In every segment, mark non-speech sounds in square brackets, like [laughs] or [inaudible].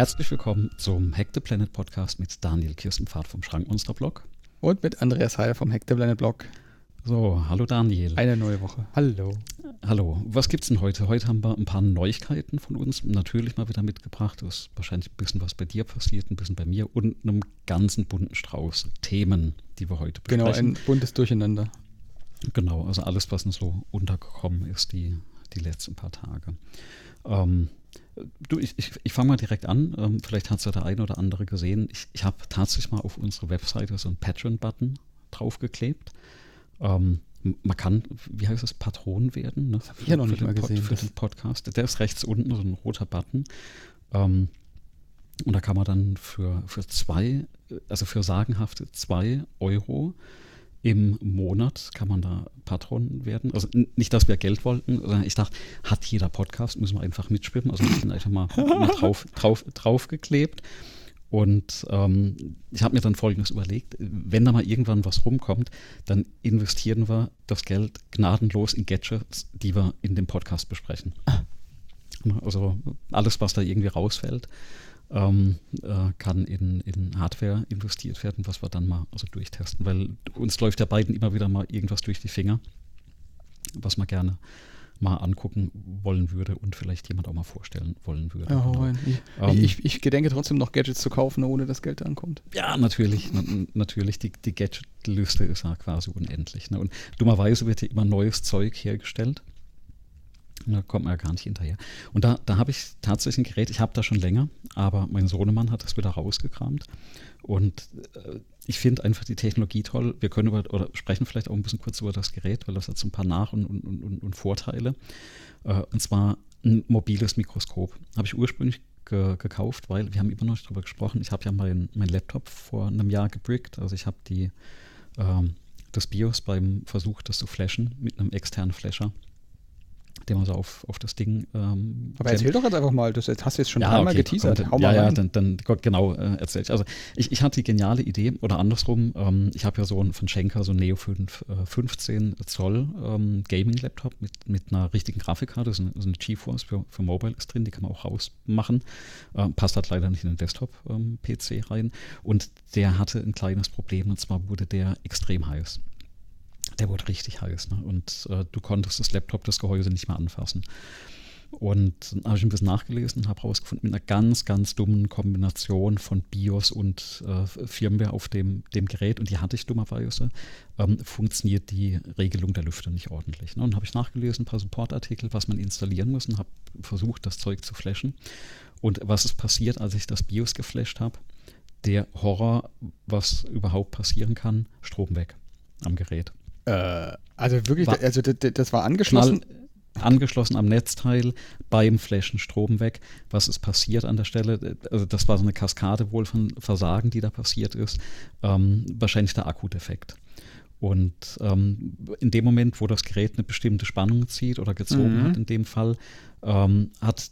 Herzlich willkommen zum Hack the Planet Podcast mit Daniel Kirstenpfad vom Schrankmonster-Blog. Und mit Andreas Heil vom Hack the Planet Blog. So, hallo Daniel. Eine neue Woche. Hallo. Hallo. Was gibt's denn heute? Heute haben wir ein paar Neuigkeiten von uns natürlich mal wieder mitgebracht. Es ist wahrscheinlich ein bisschen was bei dir passiert, ein bisschen bei mir und einem ganzen bunten Strauß Themen, die wir heute besprechen. Genau, ein buntes Durcheinander. Genau, also alles, was uns so untergekommen ist, die, die letzten paar Tage. Ähm, Du, ich, ich, ich fange mal direkt an. Ähm, vielleicht hat es ja der eine oder andere gesehen. Ich, ich habe tatsächlich mal auf unsere Webseite so einen Patreon-Button draufgeklebt. Ähm, man kann, wie heißt das, Patron werden? Ne? Das habe ich ja noch nicht mal Pod, gesehen. Für den Podcast. Der ist rechts unten, so ein roter Button. Ähm, und da kann man dann für, für zwei, also für sagenhafte zwei Euro im Monat kann man da Patron werden. Also nicht, dass wir Geld wollten, sondern ich dachte, hat jeder Podcast, müssen wir einfach mitschwimmen. Also ich bin einfach mal, [laughs] mal drauf, drauf, draufgeklebt. Und ähm, ich habe mir dann Folgendes überlegt, wenn da mal irgendwann was rumkommt, dann investieren wir das Geld gnadenlos in Gadgets, die wir in dem Podcast besprechen. Also alles, was da irgendwie rausfällt, ähm, äh, kann in, in Hardware investiert werden, was wir dann mal also durchtesten, weil uns läuft ja beiden immer wieder mal irgendwas durch die Finger, was man gerne mal angucken wollen würde und vielleicht jemand auch mal vorstellen wollen würde. Ja, genau. ich, ähm, ich, ich, gedenke trotzdem noch Gadgets zu kaufen, ohne dass Geld ankommt. Ja, natürlich. natürlich, die, die Gadget-Liste ist ja quasi unendlich. Ne? Und dummerweise wird ja immer neues Zeug hergestellt. Da kommt man ja gar nicht hinterher. Und da, da habe ich tatsächlich ein Gerät, ich habe da schon länger, aber mein Sohnemann hat das wieder rausgekramt. Und äh, ich finde einfach die Technologie toll. Wir können über, oder sprechen vielleicht auch ein bisschen kurz über das Gerät, weil das hat so ein paar Nach- und, und, und, und Vorteile. Äh, und zwar ein mobiles Mikroskop. Habe ich ursprünglich ge gekauft, weil wir haben immer noch nicht darüber gesprochen. Ich habe ja meinen mein Laptop vor einem Jahr gebrickt. Also ich habe die ähm, das BIOS beim Versuch, das zu flashen mit einem externen Flasher den man so auf, auf das Ding. Ähm, Aber erzähl doch jetzt einfach mal, das hast du jetzt schon ja, dreimal okay, geteasert. Hau ja, ja, dann, dann genau äh, erzähl ich. Also ich, ich hatte die geniale Idee, oder andersrum, ähm, ich habe ja so ein von Schenker so ein Neo 5, äh, 15 Zoll ähm, Gaming-Laptop mit, mit einer richtigen Grafikkarte, so eine, so eine GeForce für, für Mobile ist drin, die kann man auch rausmachen. Äh, passt halt leider nicht in den Desktop-PC ähm, rein. Und der hatte ein kleines Problem, und zwar wurde der extrem heiß der wurde richtig heiß. Ne? Und äh, du konntest das Laptop, das Gehäuse nicht mehr anfassen. Und dann habe ich ein bisschen nachgelesen und habe herausgefunden, mit einer ganz, ganz dummen Kombination von BIOS und äh, Firmware auf dem, dem Gerät, und die hatte ich dummerweise, ähm, funktioniert die Regelung der Lüfter nicht ordentlich. Ne? Und habe ich nachgelesen, ein paar Supportartikel, was man installieren muss, und habe versucht, das Zeug zu flashen. Und was ist passiert, als ich das BIOS geflasht habe? Der Horror, was überhaupt passieren kann, Strom weg am Gerät. Äh, also wirklich, war, also das, war angeschlossen. angeschlossen am Netzteil, beim Flashen Strom weg. Was ist passiert an der Stelle? Also das war so eine Kaskade wohl von Versagen, die da passiert ist. Ähm, wahrscheinlich der Akkudefekt. Und ähm, in dem Moment, wo das Gerät eine bestimmte Spannung zieht oder gezogen mhm. hat, in dem Fall, ähm, hat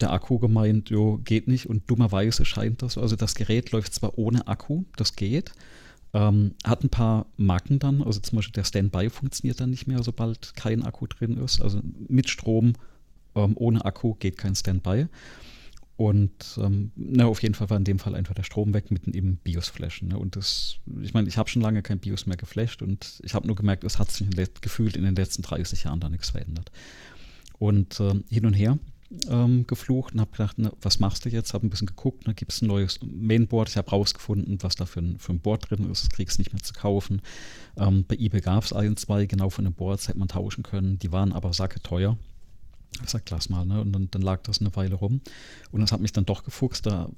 der Akku gemeint, jo, geht nicht. Und dummerweise scheint das, also das Gerät läuft zwar ohne Akku, das geht, ähm, hat ein paar Marken dann, also zum Beispiel der Standby funktioniert dann nicht mehr, sobald kein Akku drin ist. Also mit Strom, ähm, ohne Akku geht kein Standby. Und ähm, na, auf jeden Fall war in dem Fall einfach der Strom weg mitten im BIOS-Flashen. Ne? Und das, ich meine, ich habe schon lange kein BIOS mehr geflasht und ich habe nur gemerkt, es hat sich gefühlt in den letzten 30 Jahren da nichts verändert. Und äh, hin und her ähm, geflucht und habe gedacht, na, was machst du jetzt? Habe ein bisschen geguckt, da gibt es ein neues Mainboard. Ich habe rausgefunden, was da für ein, für ein Board drin ist. Das kriegst du nicht mehr zu kaufen. Ähm, bei eBay gab es ein, zwei genau von den Boards, hätte man tauschen können. Die waren aber sacke teuer. Ich sag, lass mal, ne? Und dann, dann, lag das eine Weile rum. Und das hat mich dann doch gefuchst. Da,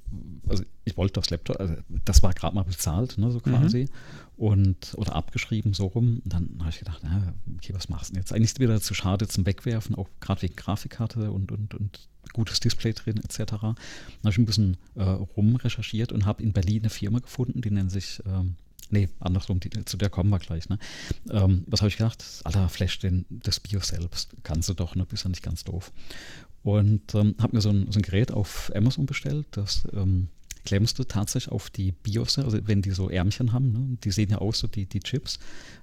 also ich wollte das Laptop, also das war gerade mal bezahlt, ne, so quasi. Mhm. Und, oder abgeschrieben, so rum. Und dann habe ich gedacht, na, okay, was machst du denn jetzt? Eigentlich ist wieder zu schade zum Wegwerfen, auch gerade wegen Grafikkarte und, und, und gutes Display drin, etc. Dann habe ich ein bisschen äh, rumrecherchiert und habe in Berlin eine Firma gefunden, die nennt sich ähm, Nee, andersrum, die, zu der kommen wir gleich. Ne? Ähm, was habe ich gedacht? Alter, flash den, das Bio selbst. Kannst du doch, ne? Bist ja nicht ganz doof. Und ähm, habe mir so ein, so ein, Gerät auf Amazon bestellt, das ähm, klemmst du tatsächlich auf die BIOS, also wenn die so Ärmchen haben, ne? die sehen ja aus, so die, die Chips,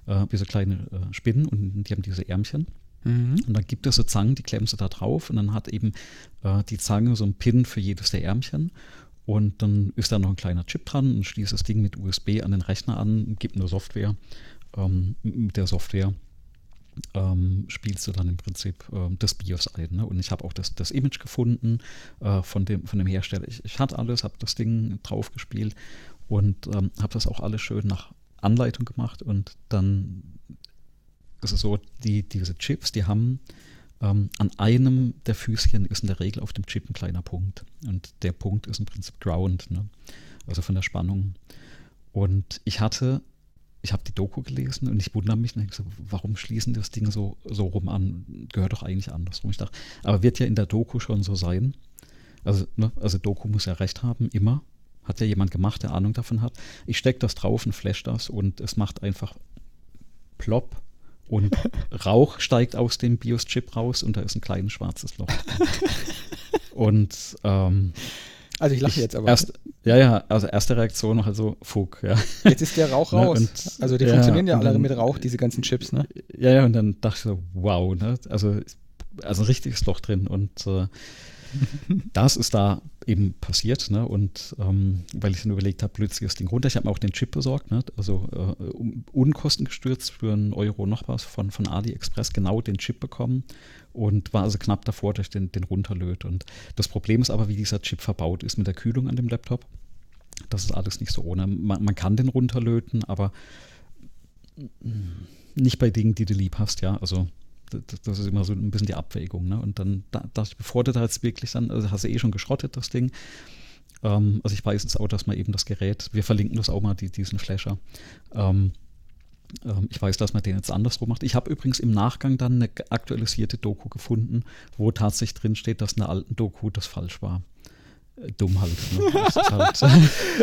äh, wie so kleine äh, Spinnen und die haben diese Ärmchen. Mhm. Und dann gibt es so Zangen, die klemmst du da drauf und dann hat eben äh, die Zange so einen Pin für jedes der Ärmchen. Und dann ist da noch ein kleiner Chip dran und schließt das Ding mit USB an den Rechner an, gibt eine Software. Ähm, mit der Software ähm, spielst du dann im Prinzip äh, das BIOS ein. Ne? Und ich habe auch das, das Image gefunden äh, von, dem, von dem Hersteller. Ich, ich hatte alles, habe das Ding drauf gespielt und ähm, habe das auch alles schön nach Anleitung gemacht. Und dann ist es so, die, diese Chips, die haben ähm, an einem der Füßchen ist in der Regel auf dem Chip ein kleiner Punkt. Und der Punkt ist im Prinzip Ground, ne? also von der Spannung. Und ich hatte ich habe die Doku gelesen und ich wundere mich, so, warum schließen das Ding so, so rum an? Gehört doch eigentlich andersrum. Ich dachte, aber wird ja in der Doku schon so sein. Also, ne, also Doku muss ja recht haben, immer. Hat ja jemand gemacht, der Ahnung davon hat. Ich stecke das drauf und flash das und es macht einfach plopp und [laughs] Rauch steigt aus dem BIOS-Chip raus und da ist ein kleines schwarzes Loch. [laughs] und ähm, also ich lache jetzt aber. Erst, ja, ja, also erste Reaktion noch also Fug, ja. Jetzt ist der Rauch [laughs] ne, raus. und, also die ja, funktionieren ja alle mit Rauch, diese ganzen Chips, ne? Ja, ja, und dann dachte ich so, wow, ne? Also, also ein richtiges Loch drin und äh, [laughs] das ist da eben passiert, ne? Und ähm, weil ich dann überlegt habe, plötzlich das Ding runter. Ich habe mir auch den Chip besorgt, ne? Also äh, um, unkostengestürzt für einen Euro noch was von, von AliExpress genau den Chip bekommen und war also knapp davor, dass ich den, den runterlöt. Und das Problem ist aber, wie dieser Chip verbaut ist mit der Kühlung an dem Laptop. Das ist alles nicht so ohne. Man, man kann den runterlöten, aber nicht bei Dingen, die du lieb hast, ja. Also das ist immer so ein bisschen die Abwägung. Ne? Und dann dachte ich, bevor du da jetzt wirklich dann, also hast du eh schon geschrottet, das Ding. Ähm, also ich weiß jetzt auch, dass man eben das Gerät, wir verlinken das auch mal, die, diesen Flasher. Ähm, ähm, ich weiß, dass man den jetzt andersrum macht. Ich habe übrigens im Nachgang dann eine aktualisierte Doku gefunden, wo tatsächlich drin steht, dass in der alten Doku das falsch war dumm halt. Ne? [laughs] Das, ist halt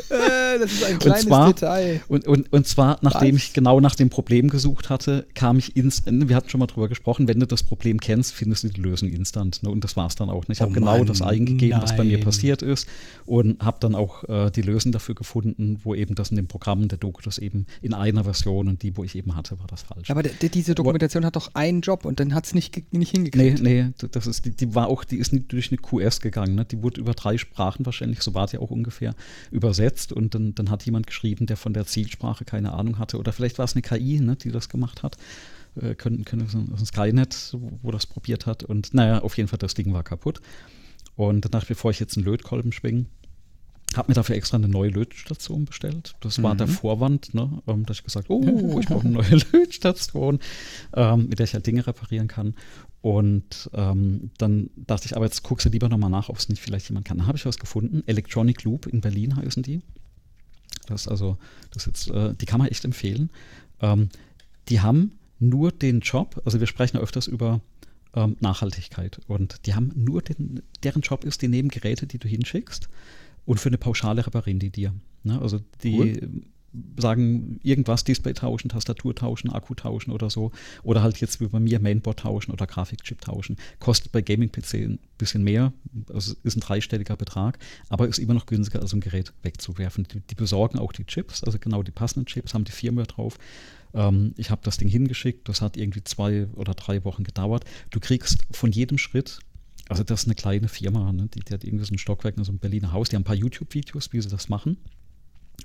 äh, das ist ein [laughs] kleines und zwar, Detail. Und, und, und zwar, nachdem Was? ich genau nach dem Problem gesucht hatte, kam ich ins, wir hatten schon mal drüber gesprochen, wenn du das Problem kennst, findest du die Lösung instant. Ne? Und das war es dann auch. Ne? Ich oh habe genau das eingegeben, nein. was bei mir passiert ist und habe dann auch äh, die Lösung dafür gefunden, wo eben das in dem Programm der Doku das eben in einer Version und die, wo ich eben hatte, war das falsch. Aber diese Dokumentation Aber, hat doch einen Job und dann hat es nicht, nicht hingekriegt. Nee, nee, das ist, die, die war auch, die ist nicht durch eine QS gegangen. Ne? Die wurde über drei Sprachen Sprachen wahrscheinlich, so war es ja auch ungefähr, übersetzt und dann, dann hat jemand geschrieben, der von der Zielsprache keine Ahnung hatte oder vielleicht war es eine KI, ne, die das gemacht hat. Äh, können, können so ein Skynet, wo das probiert hat und naja, auf jeden Fall das Ding war kaputt. Und danach, bevor ich jetzt einen Lötkolben schwinge, habe mir dafür extra eine neue Lötstation bestellt. Das war mhm. der Vorwand, ne, ähm, dass ich gesagt oh, ich brauche eine neue [laughs] Lötstation, ähm, mit der ich halt Dinge reparieren kann. Und ähm, dann dachte ich, aber jetzt guckst du lieber nochmal nach, ob es nicht vielleicht jemand kann. Dann habe ich was gefunden. Electronic Loop in Berlin heißen die. Das also, das jetzt, äh, die kann man echt empfehlen. Ähm, die haben nur den Job, also wir sprechen ja öfters über ähm, Nachhaltigkeit und die haben nur den, deren Job ist, die nehmen Geräte, die du hinschickst und für eine Pauschale reparieren die dir. Ne? Also die cool sagen, irgendwas, Display tauschen, Tastatur tauschen, Akku tauschen oder so. Oder halt jetzt wie bei mir Mainboard tauschen oder Grafikchip tauschen. Kostet bei Gaming-PC ein bisschen mehr, also ist ein dreistelliger Betrag, aber ist immer noch günstiger, als ein Gerät wegzuwerfen. Die, die besorgen auch die Chips, also genau die passenden Chips, haben die Firmware drauf. Ähm, ich habe das Ding hingeschickt, das hat irgendwie zwei oder drei Wochen gedauert. Du kriegst von jedem Schritt also das ist eine kleine Firma, ne? die, die, hat irgendwie so ein Stockwerk, so ein Berliner Haus, die haben ein paar YouTube-Videos, wie sie das machen.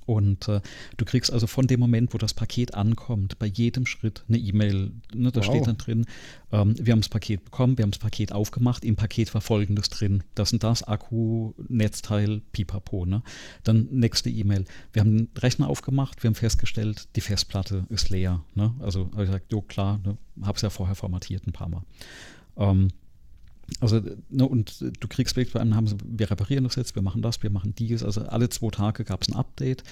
Und äh, du kriegst also von dem Moment, wo das Paket ankommt, bei jedem Schritt eine E-Mail. Ne, da wow. steht dann drin, ähm, wir haben das Paket bekommen, wir haben das Paket aufgemacht, im Paket war folgendes drin. Das und das, Akku, Netzteil, pipapo. Ne? Dann nächste E-Mail. Wir haben den Rechner aufgemacht, wir haben festgestellt, die Festplatte ist leer. Ne? Also habe ich gesagt, jo klar, ne? habe es ja vorher formatiert ein paar Mal. Ähm, also, ne, und du kriegst wirklich bei einem, haben sie, wir reparieren das jetzt, wir machen das, wir machen dies. Also alle zwei Tage gab es ein Update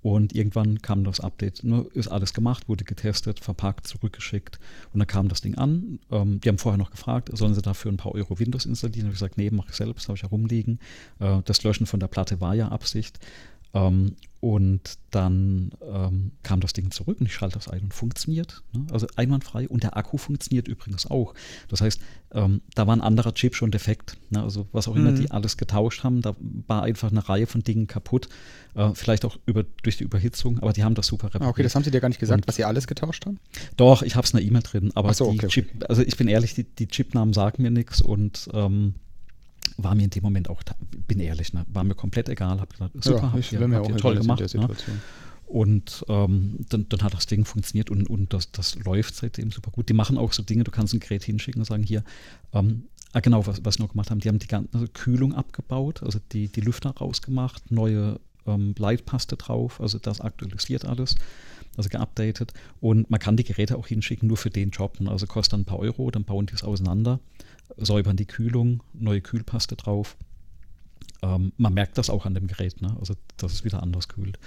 und irgendwann kam das Update, ne, ist alles gemacht, wurde getestet, verpackt, zurückgeschickt und dann kam das Ding an. Ähm, die haben vorher noch gefragt, sollen sie dafür ein paar Euro Windows installieren? Da habe ich gesagt, nee, mache ich selbst, habe ich herumliegen. Äh, das Löschen von der Platte war ja Absicht. Ähm, und dann ähm, kam das Ding zurück und ich schalte das ein und funktioniert. Ne? Also einwandfrei. Und der Akku funktioniert übrigens auch. Das heißt, ähm, da war ein anderer Chip schon defekt. Ne? Also was auch immer mhm. die alles getauscht haben, da war einfach eine Reihe von Dingen kaputt. Äh, vielleicht auch über, durch die Überhitzung, aber die haben das super repariert. Ah, okay, das haben sie dir gar nicht gesagt, und, was sie alles getauscht haben? Doch, ich habe es in der E-Mail drin. Aber so, die okay, Chip, okay. also ich bin ehrlich, die, die Chipnamen sagen mir nichts und ähm, war mir in dem Moment auch, bin ehrlich, ne, war mir komplett egal. Hab gesagt, super, ja, ich habt ihr, habt ihr toll gemacht. Ne? Und ähm, dann, dann, hat das Ding funktioniert und, und das, das läuft seitdem super gut. Die machen auch so Dinge, du kannst ein Gerät hinschicken und sagen, hier, ähm, ah genau, was, was sie noch gemacht haben, die haben die ganze Kühlung abgebaut, also die, die Lüfter rausgemacht, neue ähm, Leitpaste drauf, also das aktualisiert alles, also geupdatet. Und man kann die Geräte auch hinschicken, nur für den Job. Also kostet dann ein paar Euro, dann bauen die es auseinander säubern die Kühlung, neue Kühlpaste drauf. Ähm, man merkt das auch an dem Gerät, ne? also dass es wieder anders kühlt.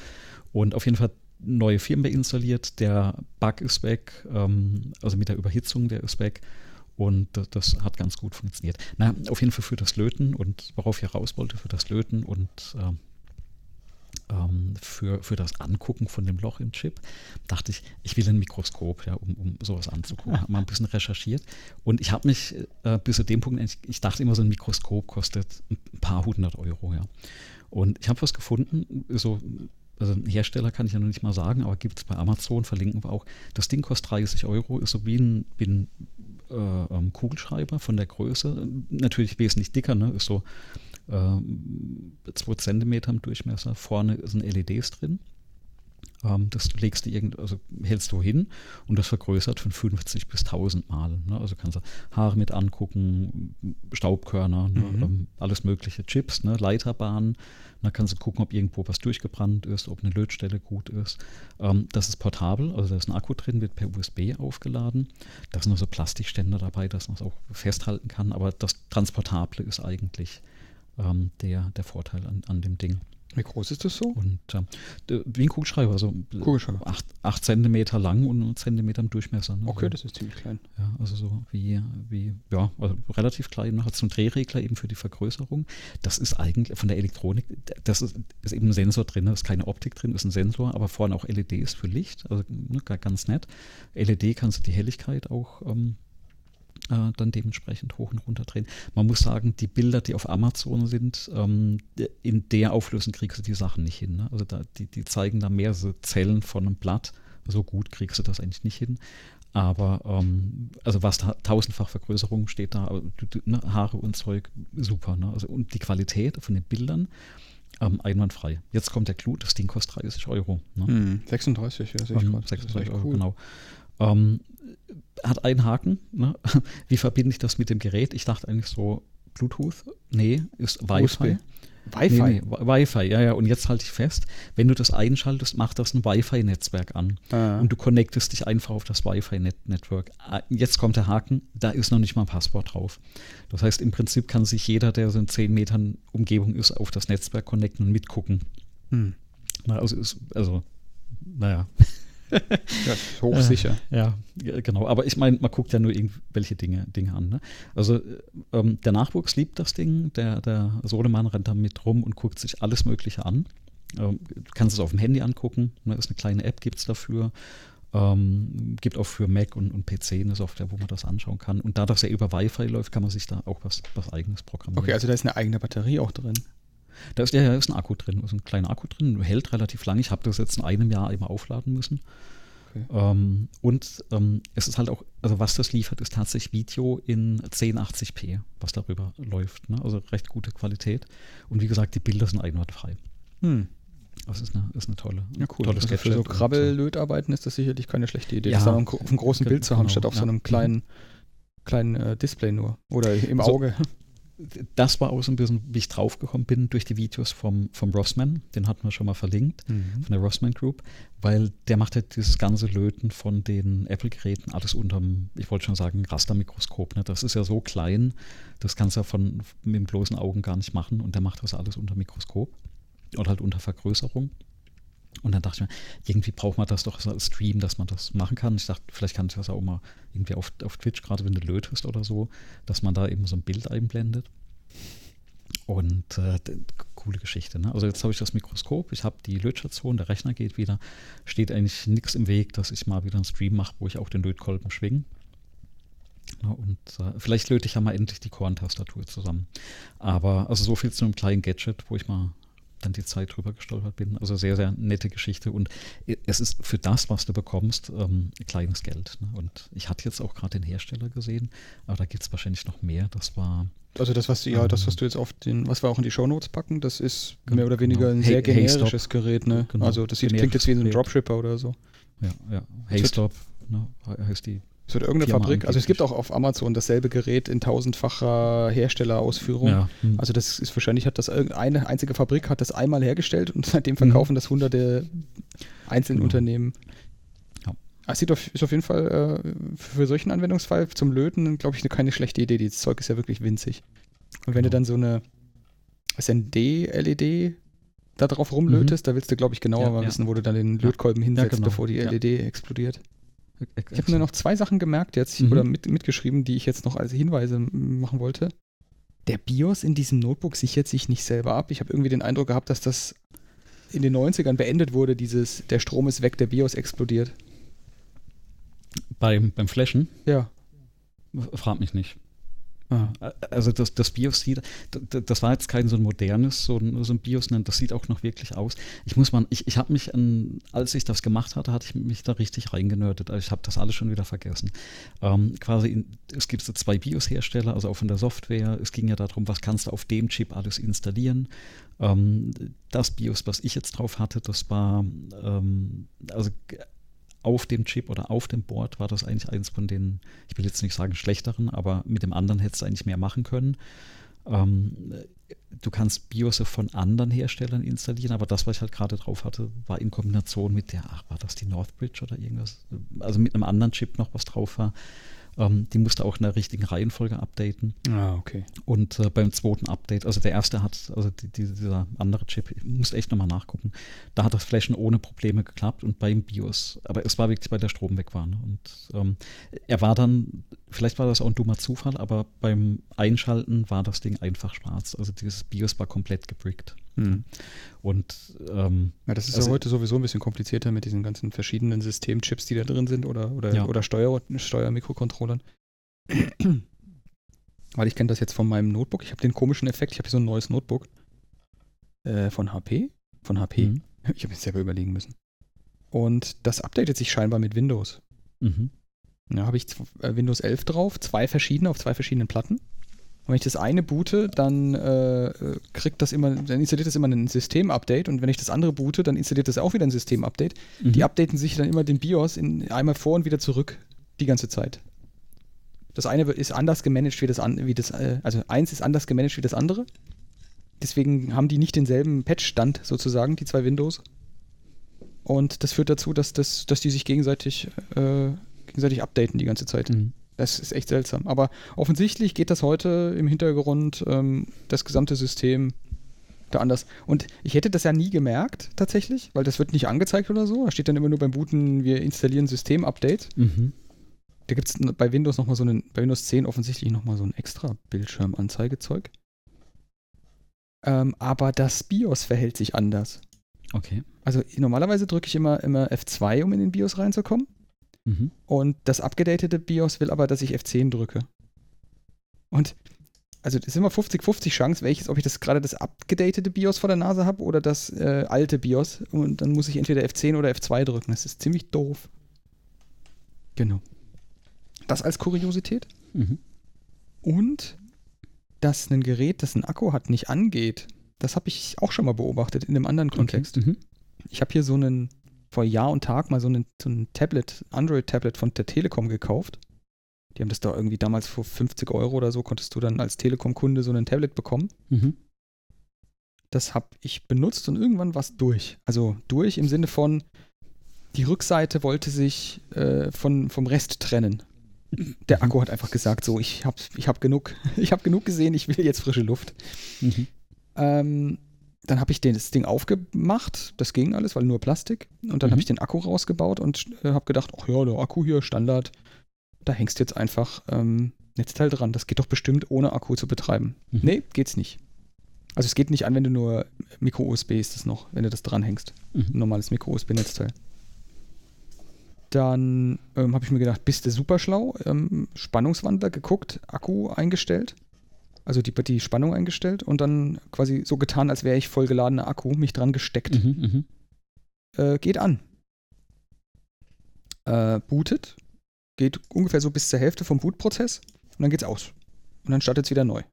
Und auf jeden Fall neue Firmware installiert, der Bug ist weg, ähm, also mit der Überhitzung, der ist weg. Und das, das, hat ganz gut funktioniert. Na, auf jeden Fall für das Löten und worauf ich raus wollte, für das Löten und äh, ähm, für, für das Angucken von dem Loch im Chip, dachte ich, ich will ein Mikroskop, ja, um, um sowas anzugucken. Habe mal ein bisschen recherchiert und ich habe mich äh, bis zu dem Punkt, ich, ich, dachte immer, so ein Mikroskop kostet ein paar hundert Euro, ja. Und ich habe was gefunden, so also Hersteller kann ich ja noch nicht mal sagen, aber gibt es bei Amazon, verlinken wir auch. Das Ding kostet 30 Euro, ist so wie ein, wie ein äh, ähm, Kugelschreiber von der Größe. Natürlich wesentlich dicker, ne? ist so 2 cm im Durchmesser. Vorne sind LEDs drin. Ähm, das legst du irgend, also hältst du hin und das vergrößert von 50 bis 1000 Mal. Ne? Also kannst du Haare mit angucken, Staubkörner, ne? mhm. ähm, alles mögliche, Chips, ne? Leiterbahnen. Da kannst du gucken, ob irgendwo was durchgebrannt ist, ob eine Lötstelle gut ist. Ähm, das ist portabel, also da ist ein Akku drin, wird per USB aufgeladen. Da sind also Plastikständer dabei, dass man es auch festhalten kann. Aber das Transportable ist eigentlich ähm, der, der Vorteil an, an dem Ding. Wie groß ist das so? Und äh, wie ein Kugelschreiber, also Kugelschreiber. 8, cm lang und 1 cm im Durchmesser. Ne? Okay, das ist ziemlich klein. Ja, also so wie, wie ja, also relativ klein. Noch hat so einen Drehregler eben für die Vergrößerung. Das ist eigentlich von der Elektronik, das ist, ist eben ein Sensor drin, da ist keine Optik drin, ist ein Sensor, aber vorne auch LEDs für Licht, also ne, ganz nett. LED kannst du die Helligkeit auch ähm, äh, dann dementsprechend hoch und runter drehen. Man muss sagen, die Bilder, die auf Amazon sind, ähm, in der Auflösung kriegst du die Sachen nicht hin. Ne? Also da, die, die zeigen da mehr so Zellen von einem Blatt. So gut kriegst du das eigentlich nicht hin. Aber ähm, also was da, tausendfach Vergrößerung steht da, du, du, ne, Haare und Zeug, super. Ne? Also, und die Qualität von den Bildern, ähm, einwandfrei. Jetzt kommt der Clou, das Ding kostet 30 Euro. Ne? Hm, 36, ja, sehe ich ähm, gerade. 36 Euro, cool. genau. Ähm, hat einen Haken. Ne? [laughs] Wie verbinde ich das mit dem Gerät? Ich dachte eigentlich so, Bluetooth? Nee, ist Wi-Fi. Wi-Fi? Nee, nee, Wi-Fi, ja, ja. Und jetzt halte ich fest, wenn du das einschaltest, macht das ein Wi-Fi-Netzwerk an. Ah. Und du connectest dich einfach auf das Wi-Fi-Network. Jetzt kommt der Haken, da ist noch nicht mal ein Passwort drauf. Das heißt, im Prinzip kann sich jeder, der so in 10 Metern Umgebung ist, auf das Netzwerk connecten und mitgucken. Hm. Na, also, ist, also, naja [laughs] ja, hochsicher. Äh, ja, genau. Aber ich meine, man guckt ja nur irgendwelche Dinge, Dinge an. Ne? Also ähm, der Nachwuchs liebt das Ding. Der, der Sohnemann rennt da mit rum und guckt sich alles Mögliche an. Ähm, du kannst es auf dem Handy angucken. Ne? Ist eine kleine App, gibt es dafür. Ähm, gibt auch für Mac und, und PC eine Software, wo man das anschauen kann. Und da das ja über Wi-Fi läuft, kann man sich da auch was, was eigenes programmieren. Okay, also da ist eine eigene Batterie auch drin. Da ist, ja, ist ein Akku drin, ist ein kleiner Akku drin, hält relativ lang. Ich habe das jetzt in einem Jahr immer aufladen müssen. Okay. Ähm, und ähm, es ist halt auch, also was das liefert, ist tatsächlich Video in 1080p, was darüber läuft. Ne? Also recht gute Qualität. Und wie gesagt, die Bilder sind einwandfrei. Hm. Das ist eine, ist eine tolle, ja, cool. tolles also Für so Krabbellötarbeiten ist das sicherlich keine schlechte Idee, ja, das auf einem großen Bild zu haben, genau, statt auf ja. so einem kleinen, kleinen äh, Display nur. Oder im Auge. [laughs] Das war auch so ein bisschen, wie ich draufgekommen bin, durch die Videos vom, vom Rossman, den hatten wir schon mal verlinkt, mhm. von der Rossman Group, weil der macht halt dieses ganze Löten von den Apple-Geräten alles unterm, ich wollte schon sagen, Rastermikroskop. Ne? Das ist ja so klein, das kannst du ja von, mit bloßen Augen gar nicht machen und der macht das alles unter Mikroskop oder halt unter Vergrößerung. Und dann dachte ich mir, irgendwie braucht man das doch als Stream, dass man das machen kann. Ich dachte, vielleicht kann ich das auch mal irgendwie auf, auf Twitch, gerade wenn du lötest oder so, dass man da eben so ein Bild einblendet. Und äh, coole Geschichte. Ne? Also jetzt habe ich das Mikroskop, ich habe die Lötstation, der Rechner geht wieder, steht eigentlich nichts im Weg, dass ich mal wieder einen Stream mache, wo ich auch den Lötkolben schwinge. Ja, und äh, vielleicht löte ich ja mal endlich die Korn-Tastatur zusammen. Aber also so viel zu einem kleinen Gadget, wo ich mal dann die Zeit drüber gestolpert bin. Also sehr, sehr nette Geschichte. Und es ist für das, was du bekommst, ähm, kleines Geld. Ne? Und ich hatte jetzt auch gerade den Hersteller gesehen, aber da gibt es wahrscheinlich noch mehr. Das war. Also das, was du, ja, das, was du jetzt auf den, was wir auch in die Shownotes packen, das ist mehr oder weniger genau. ein sehr hey, generisches hey, Gerät, ne? Genau. Also das sieht, klingt jetzt wie so ein Dropshipper oder so. Ja, ja. Hey Stop, ne, heißt die es wird irgendeine Firma Fabrik, also es gibt auch auf Amazon dasselbe Gerät in tausendfacher Herstellerausführung. Ja. Hm. Also das ist wahrscheinlich hat das eine einzige Fabrik hat das einmal hergestellt und [laughs] seitdem hm. verkaufen hm. das hunderte einzelne genau. Unternehmen. Ja. Es sieht auf, ist auf jeden Fall äh, für solchen Anwendungsfall zum Löten, glaube ich, keine schlechte Idee. Das Zeug ist ja wirklich winzig. Und wenn genau. du dann so eine SND-LED da drauf rumlötest, mhm. da willst du, glaube ich, genauer ja, mal wissen, wo du dann den Lötkolben hinsetzt, genau. bevor die LED explodiert. Ich habe nur noch zwei Sachen gemerkt jetzt mhm. oder mit, mitgeschrieben, die ich jetzt noch als Hinweise machen wollte. Der BIOS in diesem Notebook sichert sich nicht selber ab. Ich habe irgendwie den Eindruck gehabt, dass das in den 90ern beendet wurde, dieses, der Strom ist weg, der BIOS explodiert. Beim, beim Flashen? Ja. Frag mich nicht. Also das, das BIOS sieht, das war jetzt kein so ein modernes, so ein, so ein BIOS, das sieht auch noch wirklich aus. Ich muss mal, ich, ich habe mich, an, als ich das gemacht hatte, hatte ich mich da richtig reingenördet. Also ich habe das alles schon wieder vergessen. Ähm, quasi, in, es gibt so zwei BIOS-Hersteller, also auch von der Software. Es ging ja darum, was kannst du auf dem Chip alles installieren. Ähm, das BIOS, was ich jetzt drauf hatte, das war ähm, also auf dem Chip oder auf dem Board war das eigentlich eins von den, ich will jetzt nicht sagen schlechteren, aber mit dem anderen hättest du eigentlich mehr machen können. Ähm, du kannst BIOS von anderen Herstellern installieren, aber das, was ich halt gerade drauf hatte, war in Kombination mit der, ach, war das die Northbridge oder irgendwas? Also mit einem anderen Chip noch was drauf war. Ähm, die musste auch in der richtigen Reihenfolge updaten. Ah, okay. Und äh, beim zweiten Update, also der erste hat, also die, dieser andere Chip, ich muss echt nochmal nachgucken, da hat das Flashen ohne Probleme geklappt und beim BIOS, aber es war wirklich, weil der Strom weg war. Ne? Und ähm, er war dann, vielleicht war das auch ein dummer Zufall, aber beim Einschalten war das Ding einfach schwarz. Also dieses BIOS war komplett gebrickt. Mhm. Und ähm, ja, das ist also, ja heute sowieso ein bisschen komplizierter mit diesen ganzen verschiedenen Systemchips, die da drin sind oder, oder, ja. oder Steuer, Steuermikrocontrollern. [clears throat] Weil ich kenne das jetzt von meinem Notebook. Ich habe den komischen Effekt, ich habe hier so ein neues Notebook äh, von HP. Von HP. Mhm. [laughs] Ich habe jetzt selber überlegen müssen. Und das updatet sich scheinbar mit Windows. Mhm. Da habe ich äh, Windows 11 drauf, zwei verschiedene auf zwei verschiedenen Platten. Und wenn ich das eine boote, dann äh, kriegt das immer, dann installiert das immer ein System-Update und wenn ich das andere boote, dann installiert das auch wieder ein System-Update. Mhm. Die updaten sich dann immer den BIOS in, einmal vor und wieder zurück die ganze Zeit. Das eine ist anders gemanagt wie das andere, wie das, äh, also eins ist anders gemanagt wie das andere. Deswegen haben die nicht denselben Patch-Stand sozusagen, die zwei Windows. Und das führt dazu, dass, das, dass die sich gegenseitig, äh, gegenseitig updaten die ganze Zeit. Mhm. Das ist echt seltsam. Aber offensichtlich geht das heute im Hintergrund, ähm, das gesamte System da anders. Und ich hätte das ja nie gemerkt, tatsächlich, weil das wird nicht angezeigt oder so. Da steht dann immer nur beim Booten, wir installieren System-Update. Mhm. Da gibt es bei Windows nochmal so einen, bei Windows 10 offensichtlich nochmal so ein extra Bildschirmanzeigezeug. Ähm, aber das BIOS verhält sich anders. Okay. Also normalerweise drücke ich immer, immer F2, um in den BIOS reinzukommen. Mhm. Und das abgedatete BIOS will aber, dass ich F10 drücke. Und also das ist immer 50-50 Chance, welches, ob ich das gerade das abgedatete BIOS vor der Nase habe oder das äh, alte BIOS. Und dann muss ich entweder F10 oder F2 drücken. Das ist ziemlich doof. Genau. Das als Kuriosität. Mhm. Und dass ein Gerät, das einen Akku hat, nicht angeht. Das habe ich auch schon mal beobachtet in einem anderen Kontext. Okay. Mhm. Ich habe hier so einen vor Jahr und Tag mal so ein, so ein Tablet, Android-Tablet von der Telekom gekauft. Die haben das da irgendwie damals vor 50 Euro oder so, konntest du dann als Telekom-Kunde so ein Tablet bekommen. Mhm. Das habe ich benutzt und irgendwann war es durch. Also durch im Sinne von, die Rückseite wollte sich äh, von, vom Rest trennen. Der. Akku hat einfach gesagt, so, ich habe ich hab genug, [laughs] ich habe genug gesehen, ich will jetzt frische Luft. Mhm. Ähm, dann habe ich das Ding aufgemacht, das ging alles, weil nur Plastik. Und dann mhm. habe ich den Akku rausgebaut und äh, habe gedacht, ach ja, der Akku hier, Standard, da hängst du jetzt einfach ähm, Netzteil dran. Das geht doch bestimmt ohne Akku zu betreiben. Mhm. Nee, geht's nicht. Also es geht nicht an, wenn du nur Micro-USB ist das noch, wenn du das dranhängst. Mhm. Ein normales Micro-USB-Netzteil. Dann ähm, habe ich mir gedacht, bist du super schlau. Ähm, Spannungswandler geguckt, Akku eingestellt. Also die, die Spannung eingestellt und dann quasi so getan, als wäre ich vollgeladener Akku, mich dran gesteckt. Mhm, mhm. äh, geht an. Äh, bootet. Geht ungefähr so bis zur Hälfte vom Bootprozess und dann geht's aus. Und dann startet es wieder neu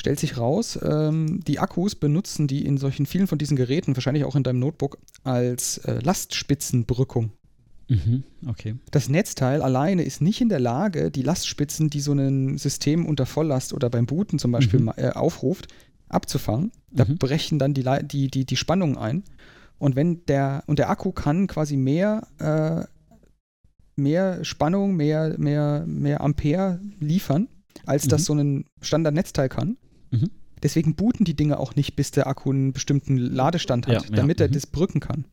stellt sich raus, ähm, die Akkus benutzen die in solchen vielen von diesen Geräten, wahrscheinlich auch in deinem Notebook, als äh, Lastspitzenbrückung. Mhm, okay. Das Netzteil alleine ist nicht in der Lage, die Lastspitzen, die so ein System unter Volllast oder beim Booten zum Beispiel mhm. äh, aufruft, abzufangen. Da mhm. brechen dann die, die, die, die Spannungen ein. Und wenn der, und der Akku kann quasi mehr, äh, mehr Spannung, mehr, mehr, mehr Ampere liefern, als das mhm. so ein Standard-Netzteil kann. Mhm. Deswegen booten die Dinge auch nicht, bis der Akku einen bestimmten Ladestand hat, ja, damit ja. er mhm. das brücken kann.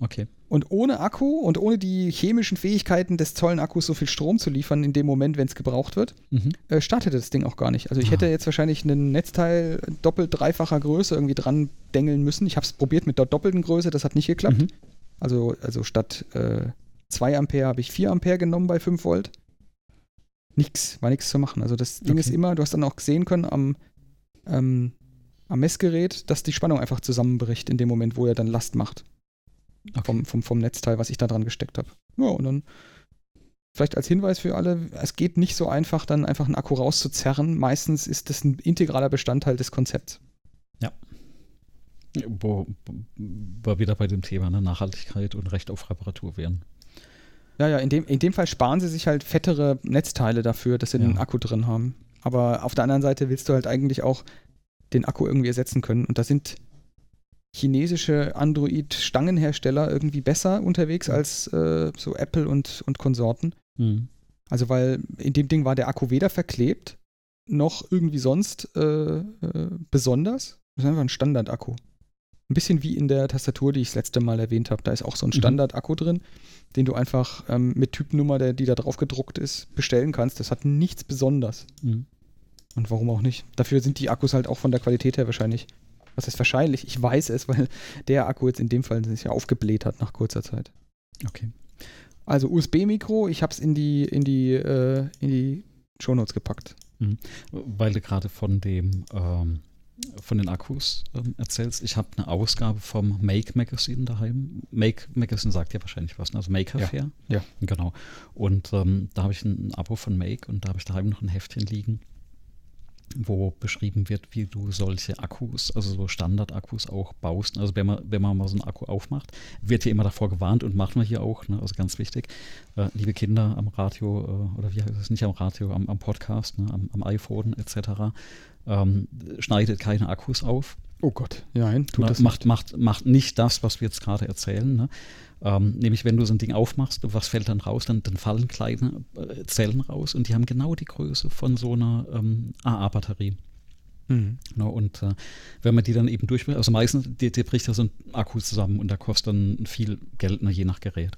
Okay. Und ohne Akku und ohne die chemischen Fähigkeiten des Zollen-Akkus so viel Strom zu liefern in dem Moment, wenn es gebraucht wird, mhm. äh, startet das Ding auch gar nicht. Also ich ah. hätte jetzt wahrscheinlich ein Netzteil doppelt, dreifacher Größe irgendwie dran dengeln müssen. Ich habe es probiert mit der doppelten Größe, das hat nicht geklappt. Mhm. Also, also statt äh, 2 Ampere habe ich 4 Ampere genommen bei 5 Volt nichts, war nichts zu machen. Also das Ding okay. ist immer, du hast dann auch sehen können am, ähm, am Messgerät, dass die Spannung einfach zusammenbricht in dem Moment, wo er dann Last macht. Okay. Vom, vom, vom Netzteil, was ich da dran gesteckt habe. Ja, und dann vielleicht als Hinweis für alle, es geht nicht so einfach, dann einfach einen Akku rauszuzerren. Meistens ist das ein integraler Bestandteil des Konzepts. Ja. Wo, wir wieder bei dem Thema ne? Nachhaltigkeit und Recht auf Reparatur wären. Ja, ja, in dem, in dem Fall sparen sie sich halt fettere Netzteile dafür, dass sie ja. den Akku drin haben. Aber auf der anderen Seite willst du halt eigentlich auch den Akku irgendwie ersetzen können. Und da sind chinesische Android-Stangenhersteller irgendwie besser unterwegs als äh, so Apple und, und Konsorten. Mhm. Also, weil in dem Ding war der Akku weder verklebt noch irgendwie sonst äh, äh, besonders. Das ist einfach ein Standard-Akku. Ein bisschen wie in der Tastatur, die ich das letzte Mal erwähnt habe. Da ist auch so ein mhm. Standard-Akku drin den du einfach ähm, mit Typnummer, der, die da drauf gedruckt ist, bestellen kannst. Das hat nichts Besonderes. Mhm. Und warum auch nicht? Dafür sind die Akkus halt auch von der Qualität her wahrscheinlich. Was ist wahrscheinlich? Ich weiß es, weil [laughs] der Akku jetzt in dem Fall sich ja aufgebläht hat nach kurzer Zeit. Okay. Also USB-Mikro, ich habe es in die, in die, äh, in die Shownotes gepackt. Mhm. Weil du gerade von dem ähm, von den Akkus ähm, erzählst. Ich habe eine Ausgabe vom Make Magazine daheim. Make Magazine sagt ja wahrscheinlich was, ne? also Maker Fair. Ja. Genau. Und ähm, da habe ich ein, ein, Abo von Make und da habe ich daheim noch ein Heftchen liegen, wo beschrieben wird, wie du solche Akkus, also so Standard-Akkus auch baust. Also wenn man, wenn man mal so einen Akku aufmacht, wird hier immer davor gewarnt und machen wir hier auch, ne? also ganz wichtig. Äh, liebe Kinder am Radio äh, oder wie heißt es nicht am Radio, am, am Podcast, ne? am, am iPhone etc ähm, schneidet keine Akkus auf. Oh Gott, nein, tut das macht, nicht. Macht, macht nicht das, was wir jetzt gerade erzählen. Ne? Ähm, nämlich, wenn du so ein Ding aufmachst, was fällt dann raus? Dann, dann fallen kleine äh, Zellen raus und die haben genau die Größe von so einer ähm, AA-Batterie. Mhm. No, und äh, wenn man die dann eben durchbricht, also meistens, die, die bricht ja so ein Akku zusammen und da kostet dann viel Geld, ne, je nach Gerät.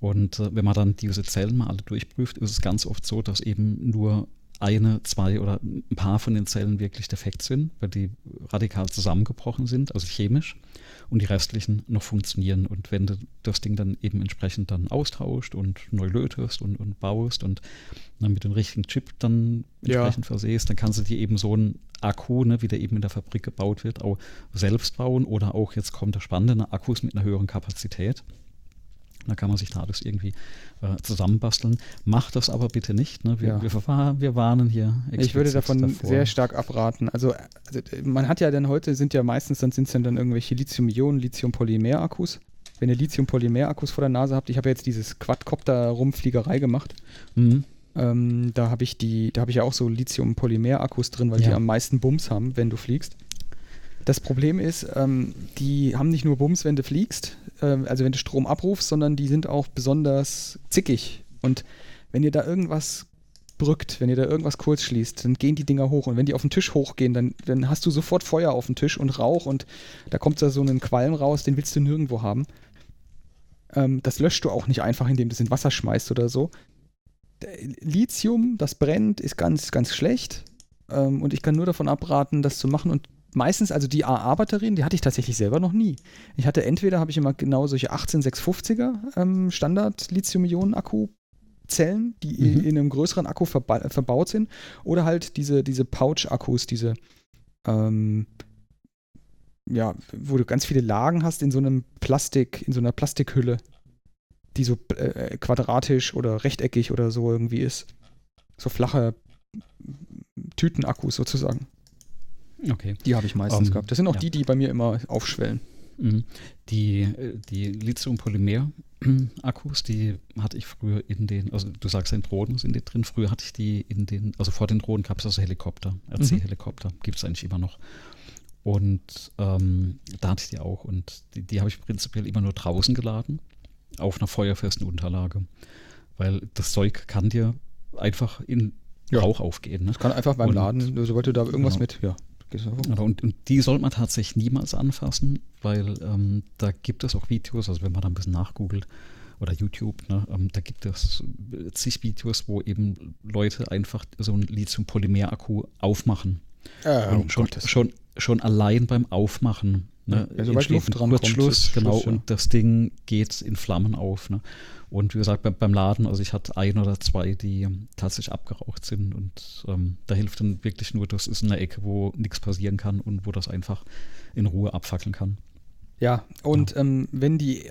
Und äh, wenn man dann diese Zellen mal alle durchprüft, ist es ganz oft so, dass eben nur eine, zwei oder ein paar von den Zellen wirklich defekt sind, weil die radikal zusammengebrochen sind, also chemisch, und die restlichen noch funktionieren. Und wenn du das Ding dann eben entsprechend dann austauscht und neu lötest und, und baust und dann mit dem richtigen Chip dann entsprechend ja. versehst, dann kannst du dir eben so einen Akku, ne, wie der eben in der Fabrik gebaut wird, auch selbst bauen oder auch, jetzt kommt der spannende, Akkus mit einer höheren Kapazität. Da kann man sich da alles irgendwie äh, zusammenbasteln. Macht das aber bitte nicht. Ne? Wir, ja. wir, wir, warnen hier. Ich würde davon davor. sehr stark abraten. Also, also, man hat ja dann heute, sind ja meistens, dann sind es dann, dann irgendwelche Lithium-Ionen, Lithium-Polymer-Akkus. Wenn ihr Lithium-Polymer-Akkus vor der Nase habt, ich habe jetzt dieses Quadcopter-Rumfliegerei gemacht. Mhm. Ähm, da habe ich die, da habe ich ja auch so Lithium-Polymer-Akkus drin, weil ja. die am meisten Bums haben, wenn du fliegst. Das Problem ist, ähm, die haben nicht nur Bums, wenn du fliegst, äh, also wenn du Strom abrufst, sondern die sind auch besonders zickig. Und wenn ihr da irgendwas brückt, wenn ihr da irgendwas kurz schließt, dann gehen die Dinger hoch. Und wenn die auf den Tisch hochgehen, dann, dann hast du sofort Feuer auf dem Tisch und Rauch und da kommt da so ein Qualm raus, den willst du nirgendwo haben. Ähm, das löscht du auch nicht einfach, indem du es in Wasser schmeißt oder so. Lithium, das brennt, ist ganz, ganz schlecht. ähm, und ich kann nur davon abraten, das zu machen und meistens, also die AA-Batterien, die hatte ich tatsächlich selber noch nie. Ich hatte entweder, habe ich immer genau solche 18650er ähm, Standard-Lithium-Ionen-Akku-Zellen, die mhm. in einem größeren Akku verba verbaut sind, oder halt diese, diese Pouch-Akkus, diese ähm, ja, wo du ganz viele Lagen hast in so einem Plastik, in so einer Plastikhülle, die so äh, quadratisch oder rechteckig oder so irgendwie ist. So flache Tütenakkus sozusagen. Okay. Die habe ich meistens um, ähm, gehabt. Das sind auch ja. die, die bei mir immer aufschwellen. Mhm. Die, äh, die Lithium-Polymer-Akkus, die hatte ich früher in den, also du sagst in Drohnen sind die drin, früher hatte ich die in den, also vor den Drohnen gab es also Helikopter, RC-Helikopter, mhm. gibt es eigentlich immer noch. Und ähm, da hatte ich die auch und die, die habe ich prinzipiell immer nur draußen geladen, auf einer feuerfesten Unterlage. Weil das Zeug kann dir einfach in ja. Rauch aufgehen. Ne? Das kann einfach beim und, Laden, sobald du da irgendwas genau. mit, ja. Und, und, die sollte man tatsächlich niemals anfassen, weil ähm, da gibt es auch Videos, also wenn man da ein bisschen nachgoogelt oder YouTube, ne, ähm, da gibt es zig Videos, wo eben Leute einfach so einen Lithium-Polymer-Akku aufmachen. Äh, und schon, schon, schon allein beim Aufmachen Ne? Ja, sobald Luft dran kommt, genau, Schluss, ja. und das Ding geht in Flammen auf. Ne? Und wie gesagt, beim, beim, Laden, also ich hatte ein oder zwei, die tatsächlich abgeraucht sind und ähm, da hilft dann wirklich nur, das ist eine Ecke, wo nichts passieren kann und wo das einfach in Ruhe abfackeln kann. Ja, und ja. Ähm, wenn die